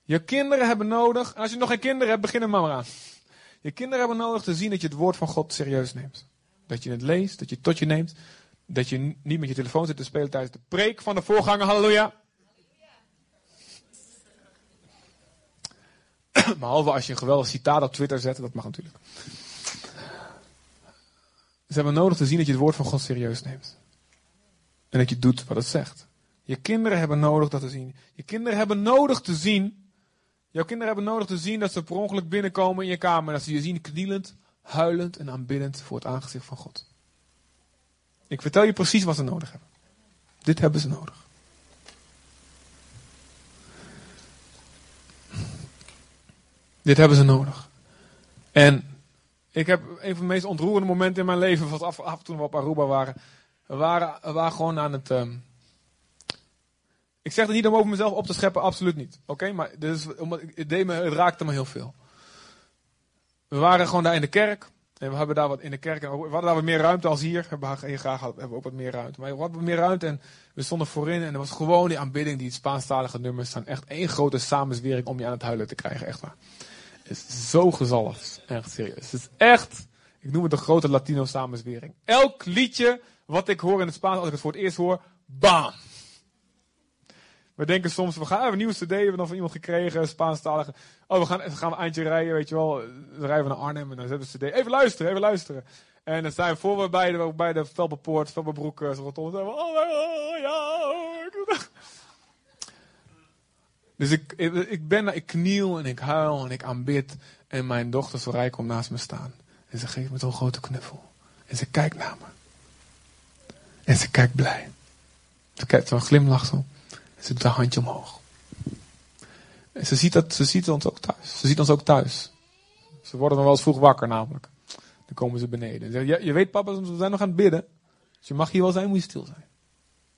Je kinderen hebben nodig, als je nog geen kinderen hebt, begin er maar, aan. Je kinderen hebben nodig te zien dat je het woord van God serieus neemt. Dat je het leest, dat je het tot je neemt. Dat je niet met je telefoon zit te spelen tijdens de preek van de voorganger. Halleluja. [CLEARS THROAT] Behalve als je een geweldig citaat op Twitter zet, dat mag natuurlijk. Ze hebben nodig te zien dat je het woord van God serieus neemt. En dat je doet wat het zegt. Je kinderen hebben nodig dat te zien. Je kinderen hebben nodig te zien Jouw kinderen hebben nodig te zien dat ze per ongeluk binnenkomen in je kamer. Dat ze je zien knielend, huilend en aanbiddend voor het aangezicht van God. Ik vertel je precies wat ze nodig hebben. Dit hebben ze nodig. Dit hebben ze nodig. En ik heb een van de meest ontroerende momenten in mijn leven, was af, af toen we op Aruba waren. We waren, we waren gewoon aan het, um, ik zeg het niet om over mezelf op te scheppen, absoluut niet. Oké, maar dus, het, deed me, het raakte me heel veel. We waren gewoon daar in de kerk. En we hebben daar wat in de kerk. We hadden daar wat meer ruimte als hier. We hebben hier graag hebben we ook wat meer ruimte. Maar we hadden wat meer ruimte en we stonden voorin. En er was gewoon die aanbidding, die Spaanstalige nummers staan. Echt één grote samenzwering om je aan het huilen te krijgen. Echt waar. Het is zo gezalfd. Echt serieus. Het is echt, ik noem het de grote Latino samenzwering. Elk liedje wat ik hoor in het Spaans, als ik het voor het eerst hoor, bam. We denken soms, we gaan, we een nieuwe cd, we hebben nog van iemand gekregen, Spaanstalige. Oh, we gaan, we gaan een eindje rijden, weet je wel. Dan rijden we naar Arnhem en dan zetten we cd. Even luisteren, even luisteren. En dan zijn we voor we bij de, bij de Velperpoort, Velperbroek, uh, rondom. Oh, oh, ja. Dus ik, ik, ik ben, ik kniel en ik huil en ik aanbid. En mijn dochter Soraya komt naast me staan. En ze geeft me zo'n grote knuffel. En ze kijkt naar me. En ze kijkt blij. Ze kijkt zo'n glimlach zo. Ze doet haar handje omhoog. Ze ziet, dat, ze ziet ons ook thuis. Ze ziet ons ook thuis. Ze worden nog wel eens vroeg wakker namelijk. Dan komen ze beneden. En je, je weet papa, we zijn nog aan het bidden. Dus je mag hier wel zijn, moet je stil zijn.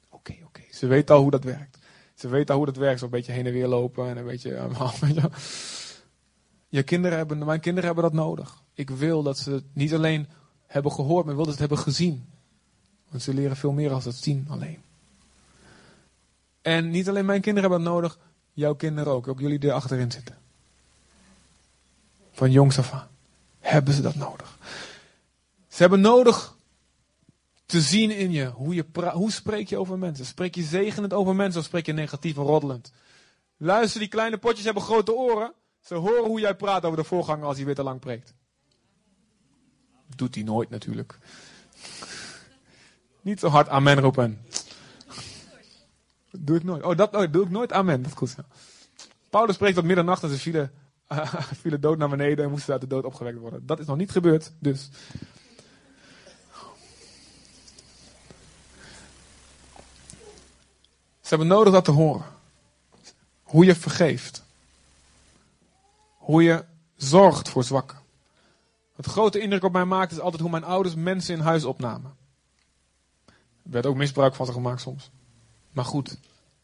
Oké, oké. Ze weet al hoe dat werkt. Ze weet al hoe dat werkt. Zo een beetje heen en weer lopen en [LAUGHS] een beetje... Je kinderen hebben, mijn kinderen hebben dat nodig. Ik wil dat ze het niet alleen hebben gehoord, maar wil dat ze het hebben gezien. Want ze leren veel meer als het zien alleen. En niet alleen mijn kinderen hebben dat nodig, jouw kinderen ook. Ook jullie die achterin zitten. Van jongs af aan hebben ze dat nodig. Ze hebben nodig te zien in je hoe, je hoe spreek je over mensen. Spreek je zegenend over mensen of spreek je negatief en roddelend? Luister, die kleine potjes hebben grote oren. Ze horen hoe jij praat over de voorganger als hij weer te lang preekt. Doet hij nooit natuurlijk. Niet zo hard amen roepen. Doe ik nooit. Oh, dat oh, doe ik nooit amen. Dat is goed. Paulus spreekt tot middernacht en ze vielen, [LAUGHS] vielen dood naar beneden en moesten uit de dood opgewekt worden. Dat is nog niet gebeurd, dus. Ze hebben nodig dat te horen. Hoe je vergeeft. Hoe je zorgt voor zwakken. Wat grote indruk op mij maakt is altijd hoe mijn ouders mensen in huis opnamen. Er werd ook misbruik van ze gemaakt soms. Maar goed,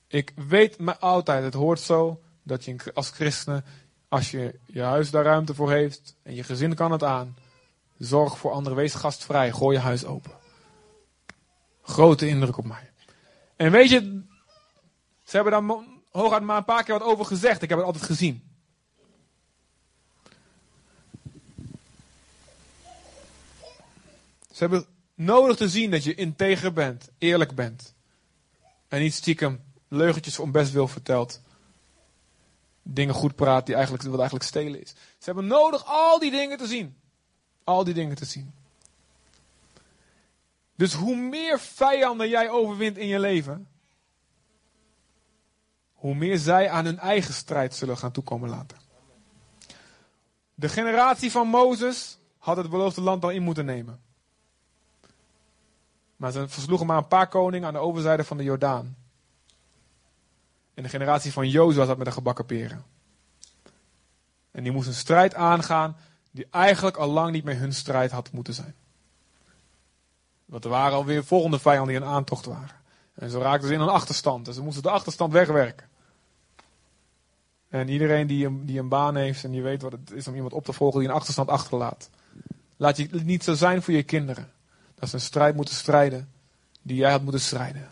ik weet me altijd, het hoort zo dat je als christen, als je je huis daar ruimte voor heeft en je gezin kan het aan, zorg voor anderen, wees gastvrij, gooi je huis open. Grote indruk op mij. En weet je, ze hebben daar hooguit maar een paar keer wat over gezegd. Ik heb het altijd gezien. Ze hebben nodig te zien dat je integer bent, eerlijk bent. En niet stiekem leugentjes om best wil vertelt. Dingen goed praat die eigenlijk, wat eigenlijk stelen is. Ze hebben nodig al die dingen te zien. Al die dingen te zien. Dus hoe meer vijanden jij overwint in je leven, hoe meer zij aan hun eigen strijd zullen gaan toekomen laten. De generatie van Mozes had het beloofde land al in moeten nemen. Maar ze versloegen maar een paar koningen aan de overzijde van de Jordaan. En de generatie van Jozua zat met de gebakken peren. En die moest een strijd aangaan die eigenlijk al lang niet meer hun strijd had moeten zijn. Want er waren alweer volgende vijanden die een aantocht waren. En zo raakten ze in een achterstand. En ze moesten de achterstand wegwerken. En iedereen die een, die een baan heeft en die weet wat het is om iemand op te volgen die een achterstand achterlaat. Laat je niet zo zijn voor je kinderen. Dat ze een strijd moeten strijden die jij had moeten strijden.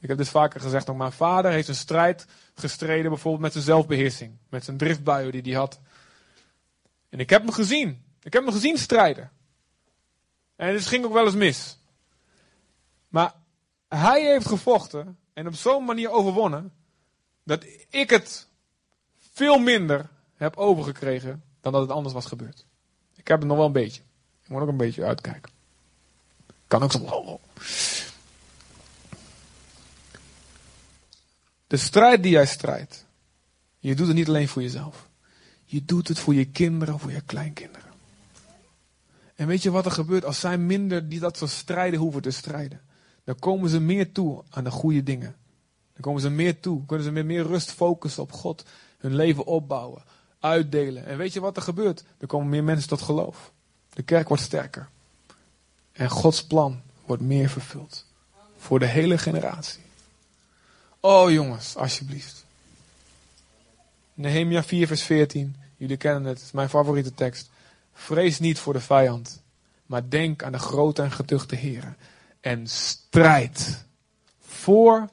Ik heb dit vaker gezegd, ook mijn vader heeft een strijd gestreden bijvoorbeeld met zijn zelfbeheersing. Met zijn driftbuien die hij had. En ik heb hem gezien. Ik heb hem gezien strijden. En het ging ook wel eens mis. Maar hij heeft gevochten en op zo'n manier overwonnen dat ik het veel minder heb overgekregen dan dat het anders was gebeurd. Ik heb het nog wel een beetje. Ik moet ook een beetje uitkijken. Kan ook zo. De strijd die jij strijdt. Je doet het niet alleen voor jezelf. Je doet het voor je kinderen, voor je kleinkinderen. En weet je wat er gebeurt als zij minder die dat soort strijden hoeven te strijden? Dan komen ze meer toe aan de goede dingen. Dan komen ze meer toe. Kunnen ze met meer rust focussen op God. Hun leven opbouwen. Uitdelen. En weet je wat er gebeurt? Er komen meer mensen tot geloof. De kerk wordt sterker. En Gods plan wordt meer vervuld. Voor de hele generatie. Oh jongens, alsjeblieft. Nehemia 4 vers 14. Jullie kennen het, het is mijn favoriete tekst. Vrees niet voor de vijand, maar denk aan de grote en geduchte heren. En strijd voor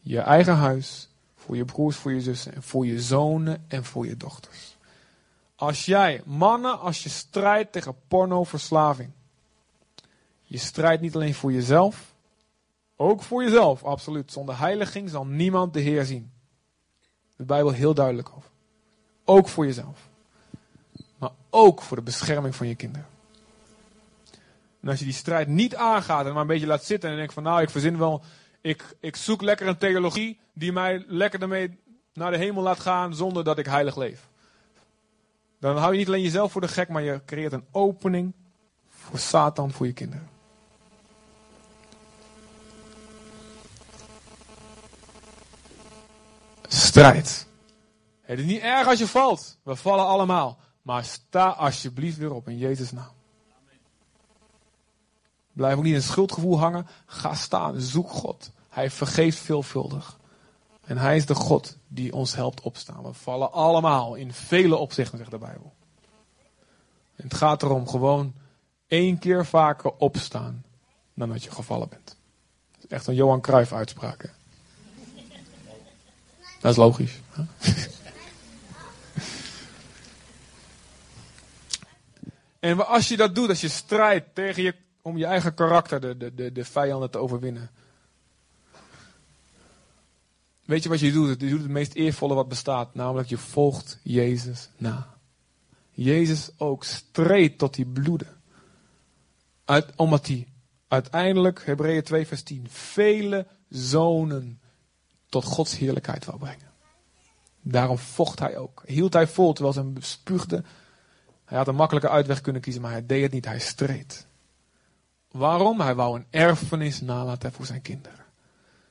je eigen huis, voor je broers, voor je zussen en voor je zonen en voor je dochters. Als jij, mannen, als je strijdt tegen pornoverslaving, je strijdt niet alleen voor jezelf, ook voor jezelf, absoluut. Zonder heiliging zal niemand de Heer zien. De Bijbel heel duidelijk over. Ook voor jezelf. Maar ook voor de bescherming van je kinderen. En als je die strijd niet aangaat en maar een beetje laat zitten en denkt van nou ik verzin wel, Ik, ik zoek lekker een theologie die mij lekker ermee naar de hemel laat gaan zonder dat ik heilig leef. Dan hou je niet alleen jezelf voor de gek, maar je creëert een opening voor Satan, voor je kinderen. Strijd. Het is niet erg als je valt. We vallen allemaal. Maar sta alsjeblieft weer op in Jezus' naam. Blijf ook niet in schuldgevoel hangen. Ga staan. Zoek God. Hij vergeeft veelvuldig. En hij is de God die ons helpt opstaan. We vallen allemaal in vele opzichten, zegt de Bijbel. En het gaat erom gewoon één keer vaker opstaan dan dat je gevallen bent. Dat is echt een Johan Cruijff uitspraak. Dat is logisch. [LAUGHS] en als je dat doet, als je strijdt tegen je, om je eigen karakter, de, de, de, de vijanden te overwinnen. Weet je wat je doet? Je doet het meest eervolle wat bestaat, namelijk je volgt Jezus na. Jezus ook streed tot die bloeden. Uit, omdat hij uiteindelijk, Hebreeën 2 vers 10, vele zonen tot Gods heerlijkheid wou brengen. Daarom vocht hij ook. Hield hij vol terwijl ze hem. Hij had een makkelijke uitweg kunnen kiezen, maar hij deed het niet. Hij streed. Waarom? Hij wou een erfenis nalaten voor zijn kinderen.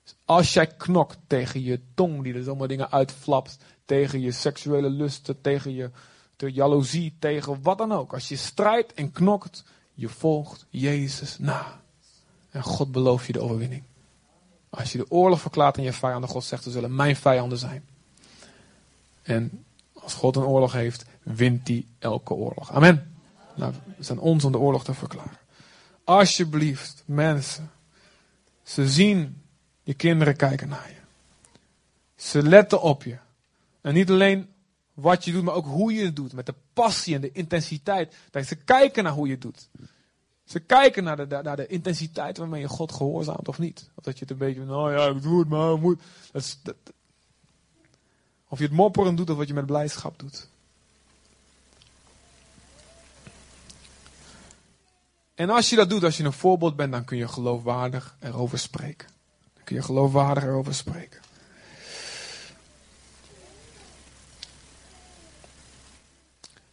Dus als jij knokt tegen je tong die er zomaar dingen uitflapt, tegen je seksuele lusten, tegen je de jaloezie, tegen wat dan ook. Als je strijdt en knokt, je volgt Jezus na. En God belooft je de overwinning. Als je de oorlog verklaart aan je vijanden, God zegt, ze zullen mijn vijanden zijn. En als God een oorlog heeft, wint hij elke oorlog. Amen. Nou, het is aan ons om de oorlog te verklaren. Alsjeblieft, mensen. Ze zien je kinderen kijken naar je. Ze letten op je. En niet alleen wat je doet, maar ook hoe je het doet. Met de passie en de intensiteit. Dat ze kijken naar hoe je het doet. Ze kijken naar de, naar de intensiteit waarmee je God gehoorzaamt of niet. Of dat je het een beetje, nou ja, ik doe het maar, moet. Dat is, of je het mopperen doet of wat je met blijdschap doet. En als je dat doet, als je een voorbeeld bent, dan kun je geloofwaardig erover spreken. Dan kun je geloofwaardig erover spreken.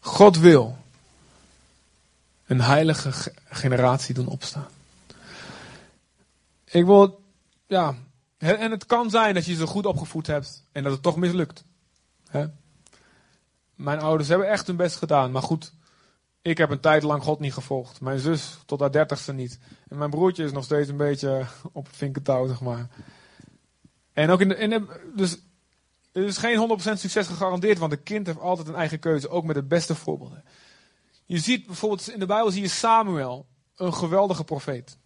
God wil een heilige generatie doen opstaan. Ik wil, ja, en het kan zijn dat je ze goed opgevoed hebt en dat het toch mislukt. Mijn ouders hebben echt hun best gedaan, maar goed, ik heb een tijd lang God niet gevolgd. Mijn zus tot haar dertigste niet. En mijn broertje is nog steeds een beetje [LAUGHS] op het vinkentouw, zeg maar. En ook in de, in dus er is geen 100% succes gegarandeerd, want een kind heeft altijd een eigen keuze, ook met de beste voorbeelden. Je ziet bijvoorbeeld in de Bijbel zie je Samuel, een geweldige profeet.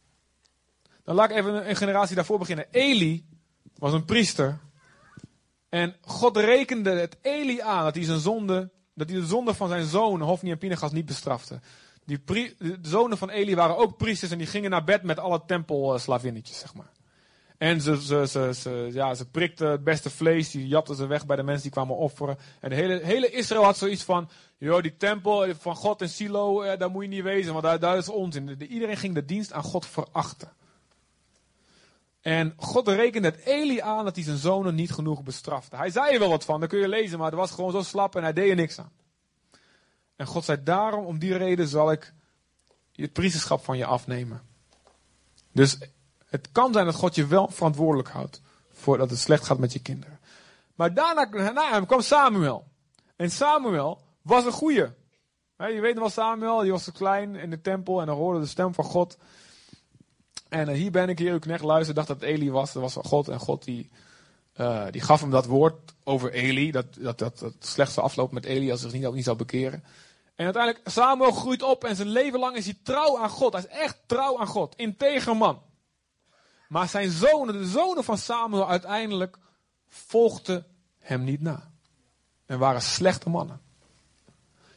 Dan laat ik even een generatie daarvoor beginnen. Eli was een priester. En God rekende het Eli aan dat hij zijn zonde, dat hij de zonde van zijn zoon, Hofni en Pinegas, niet bestrafte. Die de zonen van Eli waren ook priesters en die gingen naar bed met alle tempelslavinnetjes, zeg maar. En ze, ze, ze, ja, ze prikten het beste vlees, die japten ze weg bij de mensen die kwamen offeren. En de hele, hele Israël had zoiets van, joh, die tempel van God en Silo, eh, daar moet je niet wezen, want daar, daar is onzin. De, iedereen ging de dienst aan God verachten. En God rekende het Eli aan dat hij zijn zonen niet genoeg bestrafte. Hij zei er wel wat van, dat kun je lezen, maar het was gewoon zo slap en hij deed er niks aan. En God zei, daarom, om die reden zal ik het priesterschap van je afnemen. Dus het kan zijn dat God je wel verantwoordelijk houdt voor dat het slecht gaat met je kinderen. Maar daarna na hem kwam Samuel. En Samuel was een goeie. Je weet wel Samuel, die was zo klein in de tempel en dan hoorde de stem van God. En uh, hier ben ik, hier uw knecht, luister, dacht dat Eli was, dat was God. En God die, uh, die gaf hem dat woord over Eli, dat, dat, dat, dat het slecht zou aflopen met Eli als hij zich niet, niet zou bekeren. En uiteindelijk, Samuel groeit op en zijn leven lang is hij trouw aan God. Hij is echt trouw aan God, integer man. Maar zijn zonen, de zonen van Samuel, uiteindelijk volgden hem niet na. En waren slechte mannen.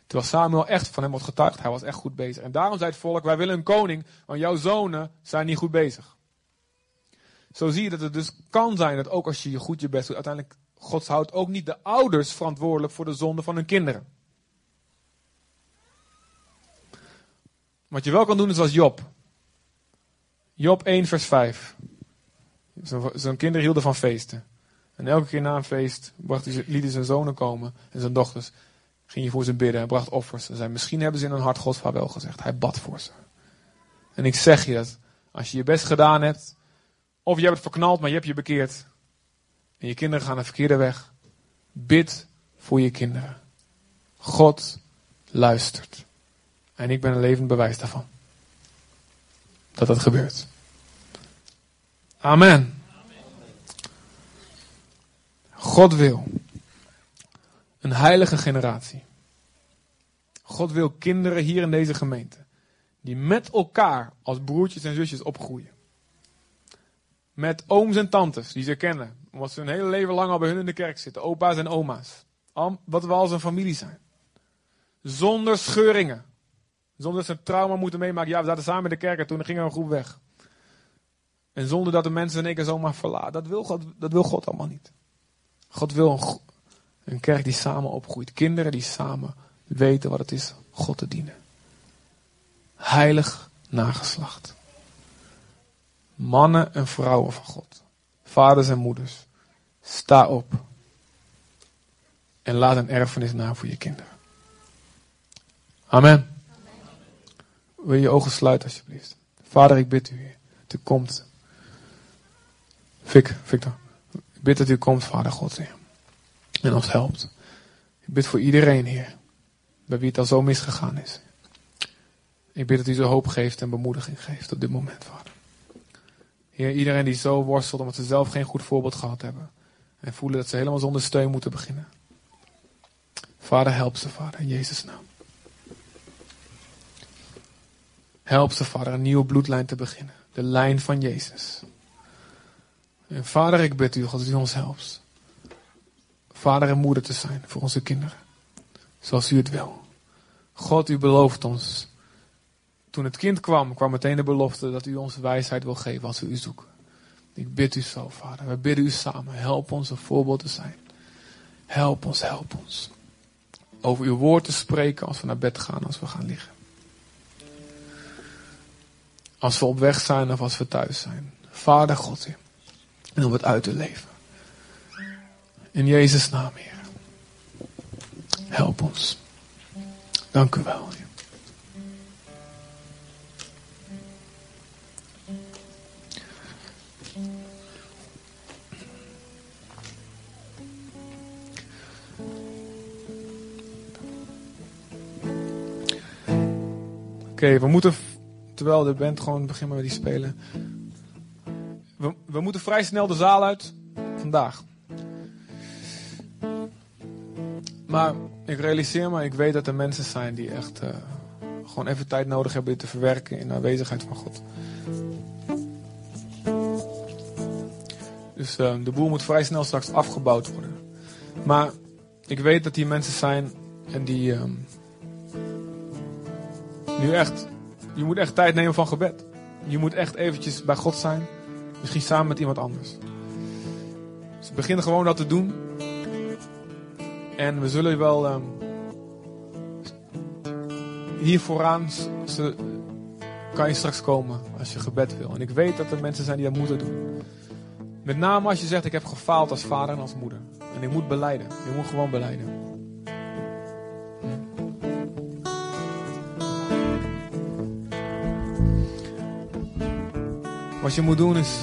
Terwijl Samuel echt van hem wordt getuigd, hij was echt goed bezig. En daarom zei het volk, wij willen een koning, want jouw zonen zijn niet goed bezig. Zo zie je dat het dus kan zijn dat ook als je goed je best doet, uiteindelijk God houdt ook niet de ouders verantwoordelijk voor de zonde van hun kinderen. Wat je wel kan doen is als Job. Job 1 vers 5. Zijn kinderen hielden van feesten. En elke keer na een feest bracht hij, liet zijn zonen komen en zijn dochters. Ging voor ze bidden. Hij bracht offers. En zei, misschien hebben ze in hun hart Gods vaarwel gezegd. Hij bad voor ze. En ik zeg je dat, als je je best gedaan hebt, of je hebt het verknald, maar je hebt je bekeerd. En je kinderen gaan een verkeerde weg. Bid voor je kinderen. God luistert. En ik ben een levend bewijs daarvan. Dat dat gebeurt. Amen. God wil een heilige generatie. God wil kinderen hier in deze gemeente die met elkaar als broertjes en zusjes opgroeien. Met ooms en tantes die ze kennen, omdat ze hun hele leven lang al bij hun in de kerk zitten, opa's en oma's. Wat we als een familie zijn. Zonder scheuringen. Zonder dat ze een trauma moeten meemaken. Ja, we zaten samen in de kerk en toen ging er een groep weg. En zonder dat de mensen in één keer zomaar verlaten. Dat wil God, dat wil God allemaal niet. God wil een, een kerk die samen opgroeit. Kinderen die samen weten wat het is God te dienen. Heilig nageslacht. Mannen en vrouwen van God. Vaders en moeders. Sta op. En laat een erfenis na voor je kinderen. Amen. Wil je ogen sluiten alsjeblieft. Vader, ik bid u, u komt. Vic, Victor. Ik bid dat u komt, Vader God, Heer. En ons helpt. Ik bid voor iedereen, Heer. Bij wie het al zo misgegaan is. Ik bid dat u zo hoop geeft en bemoediging geeft op dit moment, Vader. Heer, iedereen die zo worstelt omdat ze zelf geen goed voorbeeld gehad hebben. En voelen dat ze helemaal zonder steun moeten beginnen. Vader, help ze, Vader, in Jezus' naam. Help ze, Vader, een nieuwe bloedlijn te beginnen. De lijn van Jezus. En Vader, ik bid u, God, dat u ons helpt. Vader en moeder te zijn voor onze kinderen. Zoals u het wil. God, u belooft ons. Toen het kind kwam, kwam meteen de belofte dat u ons wijsheid wil geven als we u zoeken. Ik bid u zo, Vader. We bidden u samen. Help ons een voorbeeld te zijn. Help ons, help ons. Over uw woord te spreken als we naar bed gaan, als we gaan liggen. Als we op weg zijn of als we thuis zijn. Vader God, en om het uit te leven. In Jezus' naam, Heer. Help ons. Dank u wel. Oké, we moeten terwijl de band gewoon beginnen met die spelen. We, moeten vrij snel de zaal uit. Vandaag. Maar ik realiseer me, ik weet dat er mensen zijn die echt uh, gewoon even tijd nodig hebben dit te verwerken in de aanwezigheid van God. Dus uh, de boel moet vrij snel straks afgebouwd worden. Maar ik weet dat die mensen zijn en die uh, nu echt je moet echt tijd nemen van gebed. Je moet echt eventjes bij God zijn. Misschien samen met iemand anders. Dus begin gewoon dat te doen. En we zullen wel um, hier vooraan ze, kan je straks komen als je gebed wil. En ik weet dat er mensen zijn die dat moeten doen. Met name als je zegt ik heb gefaald als vader en als moeder. En ik moet beleiden. Je moet gewoon beleiden. Wat je moet doen is,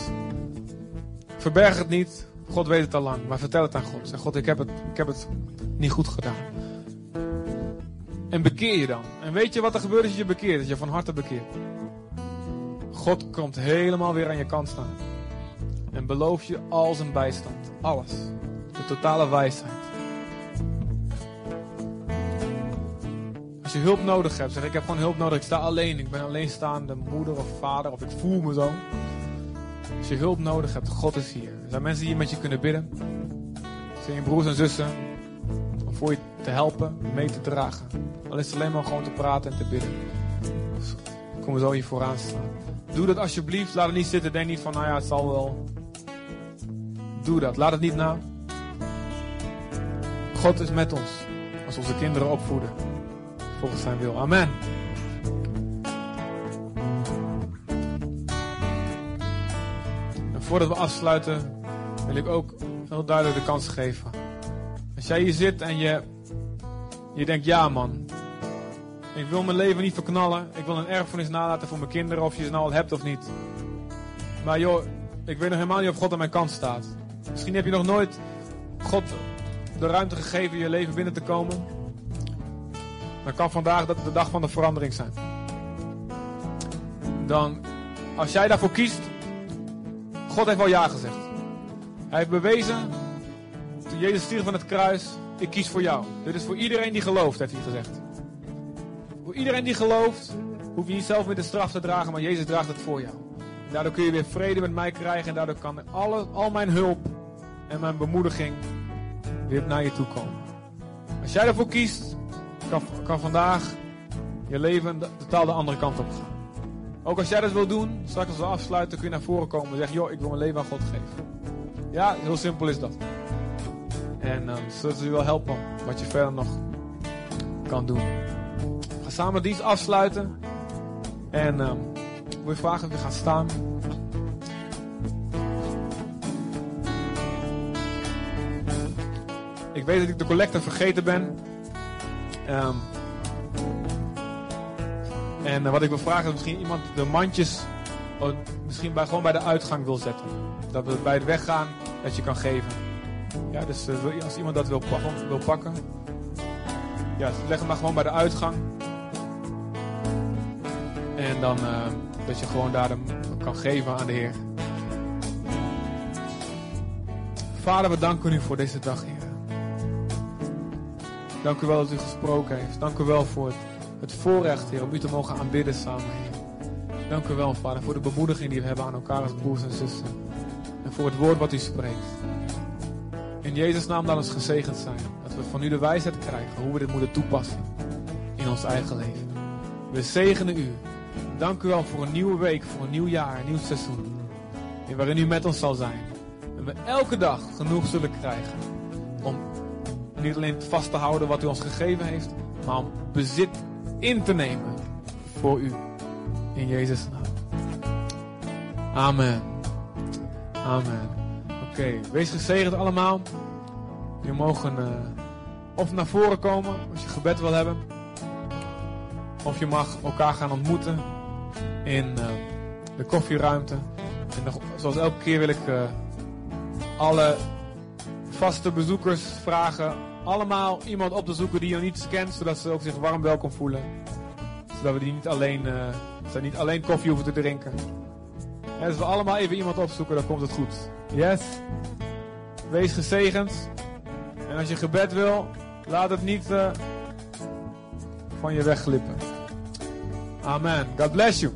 verberg het niet. God weet het al lang, maar vertel het aan God. Zeg God, ik heb het, ik heb het niet goed gedaan. En bekeer je dan. En weet je wat er gebeurt als je je bekeert? Dat je van harte bekeert. God komt helemaal weer aan je kant staan. En belooft je al zijn bijstand. Alles. De totale wijsheid. Als je hulp nodig hebt, zeg ik heb gewoon hulp nodig. Ik sta alleen. Ik ben alleenstaande moeder of vader. Of ik voel me zo. Als je hulp nodig hebt, God is hier. Er zijn mensen die met je kunnen bidden. Zijn je broers en zussen. Om voor je te helpen, mee te dragen. Al is het alleen maar gewoon te praten en te bidden. Dus kom zo hier vooraan staan. Doe dat alsjeblieft. Laat het niet zitten. Denk niet van, nou ja, het zal wel. Doe dat. Laat het niet na. God is met ons. Als onze kinderen opvoeden. Volgens zijn wil. Amen. Voordat we afsluiten, wil ik ook heel duidelijk de kans geven. Als jij hier zit en je, je denkt, ja man, ik wil mijn leven niet verknallen. Ik wil een erfenis nalaten voor mijn kinderen, of je ze nou al hebt of niet. Maar joh, ik weet nog helemaal niet of God aan mijn kant staat. Misschien heb je nog nooit God de ruimte gegeven je leven binnen te komen. Dan kan vandaag de dag van de verandering zijn. Dan, als jij daarvoor kiest, God heeft wel ja gezegd. Hij heeft bewezen, toen Jezus stierf van het kruis, ik kies voor jou. Dit is voor iedereen die gelooft, heeft hij gezegd. Voor iedereen die gelooft, hoef je niet zelf meer de straf te dragen, maar Jezus draagt het voor jou. Daardoor kun je weer vrede met mij krijgen en daardoor kan alle, al mijn hulp en mijn bemoediging weer naar je toe komen. Als jij ervoor kiest, kan, kan vandaag je leven totaal de andere kant op gaan. Ook als jij dat wil doen, straks als we afsluiten, kun je naar voren komen en zeggen: Joh, ik wil mijn leven aan God geven. Ja, heel simpel is dat. En uh, zullen ze je wel helpen wat je verder nog kan doen. We gaan samen dienst afsluiten. En uh, wil je vragen of je gaat staan. Ik weet dat ik de collector vergeten ben. Um, en uh, wat ik wil vragen is misschien iemand de mandjes oh, misschien bij, gewoon bij de uitgang wil zetten. Dat we bij het weggaan dat je kan geven. Ja, dus uh, als iemand dat wil, wil pakken. Ja, leg hem maar gewoon bij de uitgang. En dan uh, dat je gewoon daar kan geven aan de Heer. Vader, we danken u voor deze dag, Heer. Dank u wel dat u gesproken heeft. Dank u wel voor het, het voorrecht, Heer, om u te mogen aanbidden samen, Heer. Dank u wel, Vader, voor de bemoediging die we hebben aan elkaar als broers en zussen. En voor het woord wat u spreekt. In Jezus' naam dan eens gezegend zijn. Dat we van u de wijsheid krijgen hoe we dit moeten toepassen in ons eigen leven. We zegenen u. Dank u wel voor een nieuwe week, voor een nieuw jaar, een nieuw seizoen. En waarin u met ons zal zijn. En we elke dag genoeg zullen krijgen om niet alleen vast te houden wat u ons gegeven heeft, maar om bezit in te nemen voor u. In Jezus' naam. Amen. Amen. Oké, wees gezegend allemaal. Je mogen uh, of naar voren komen als je gebed wil hebben. Of je mag elkaar gaan ontmoeten in uh, de koffieruimte. En nog, zoals elke keer wil ik uh, alle vaste bezoekers vragen allemaal iemand op te zoeken die je niet kent, zodat ze ook zich warm welkom voelen. Zodat we die niet alleen, uh, ze niet alleen koffie hoeven te drinken. En als we allemaal even iemand opzoeken, dan komt het goed. Yes? Wees gezegend. En als je gebed wil, laat het niet uh, van je wegglippen. Amen. God bless you.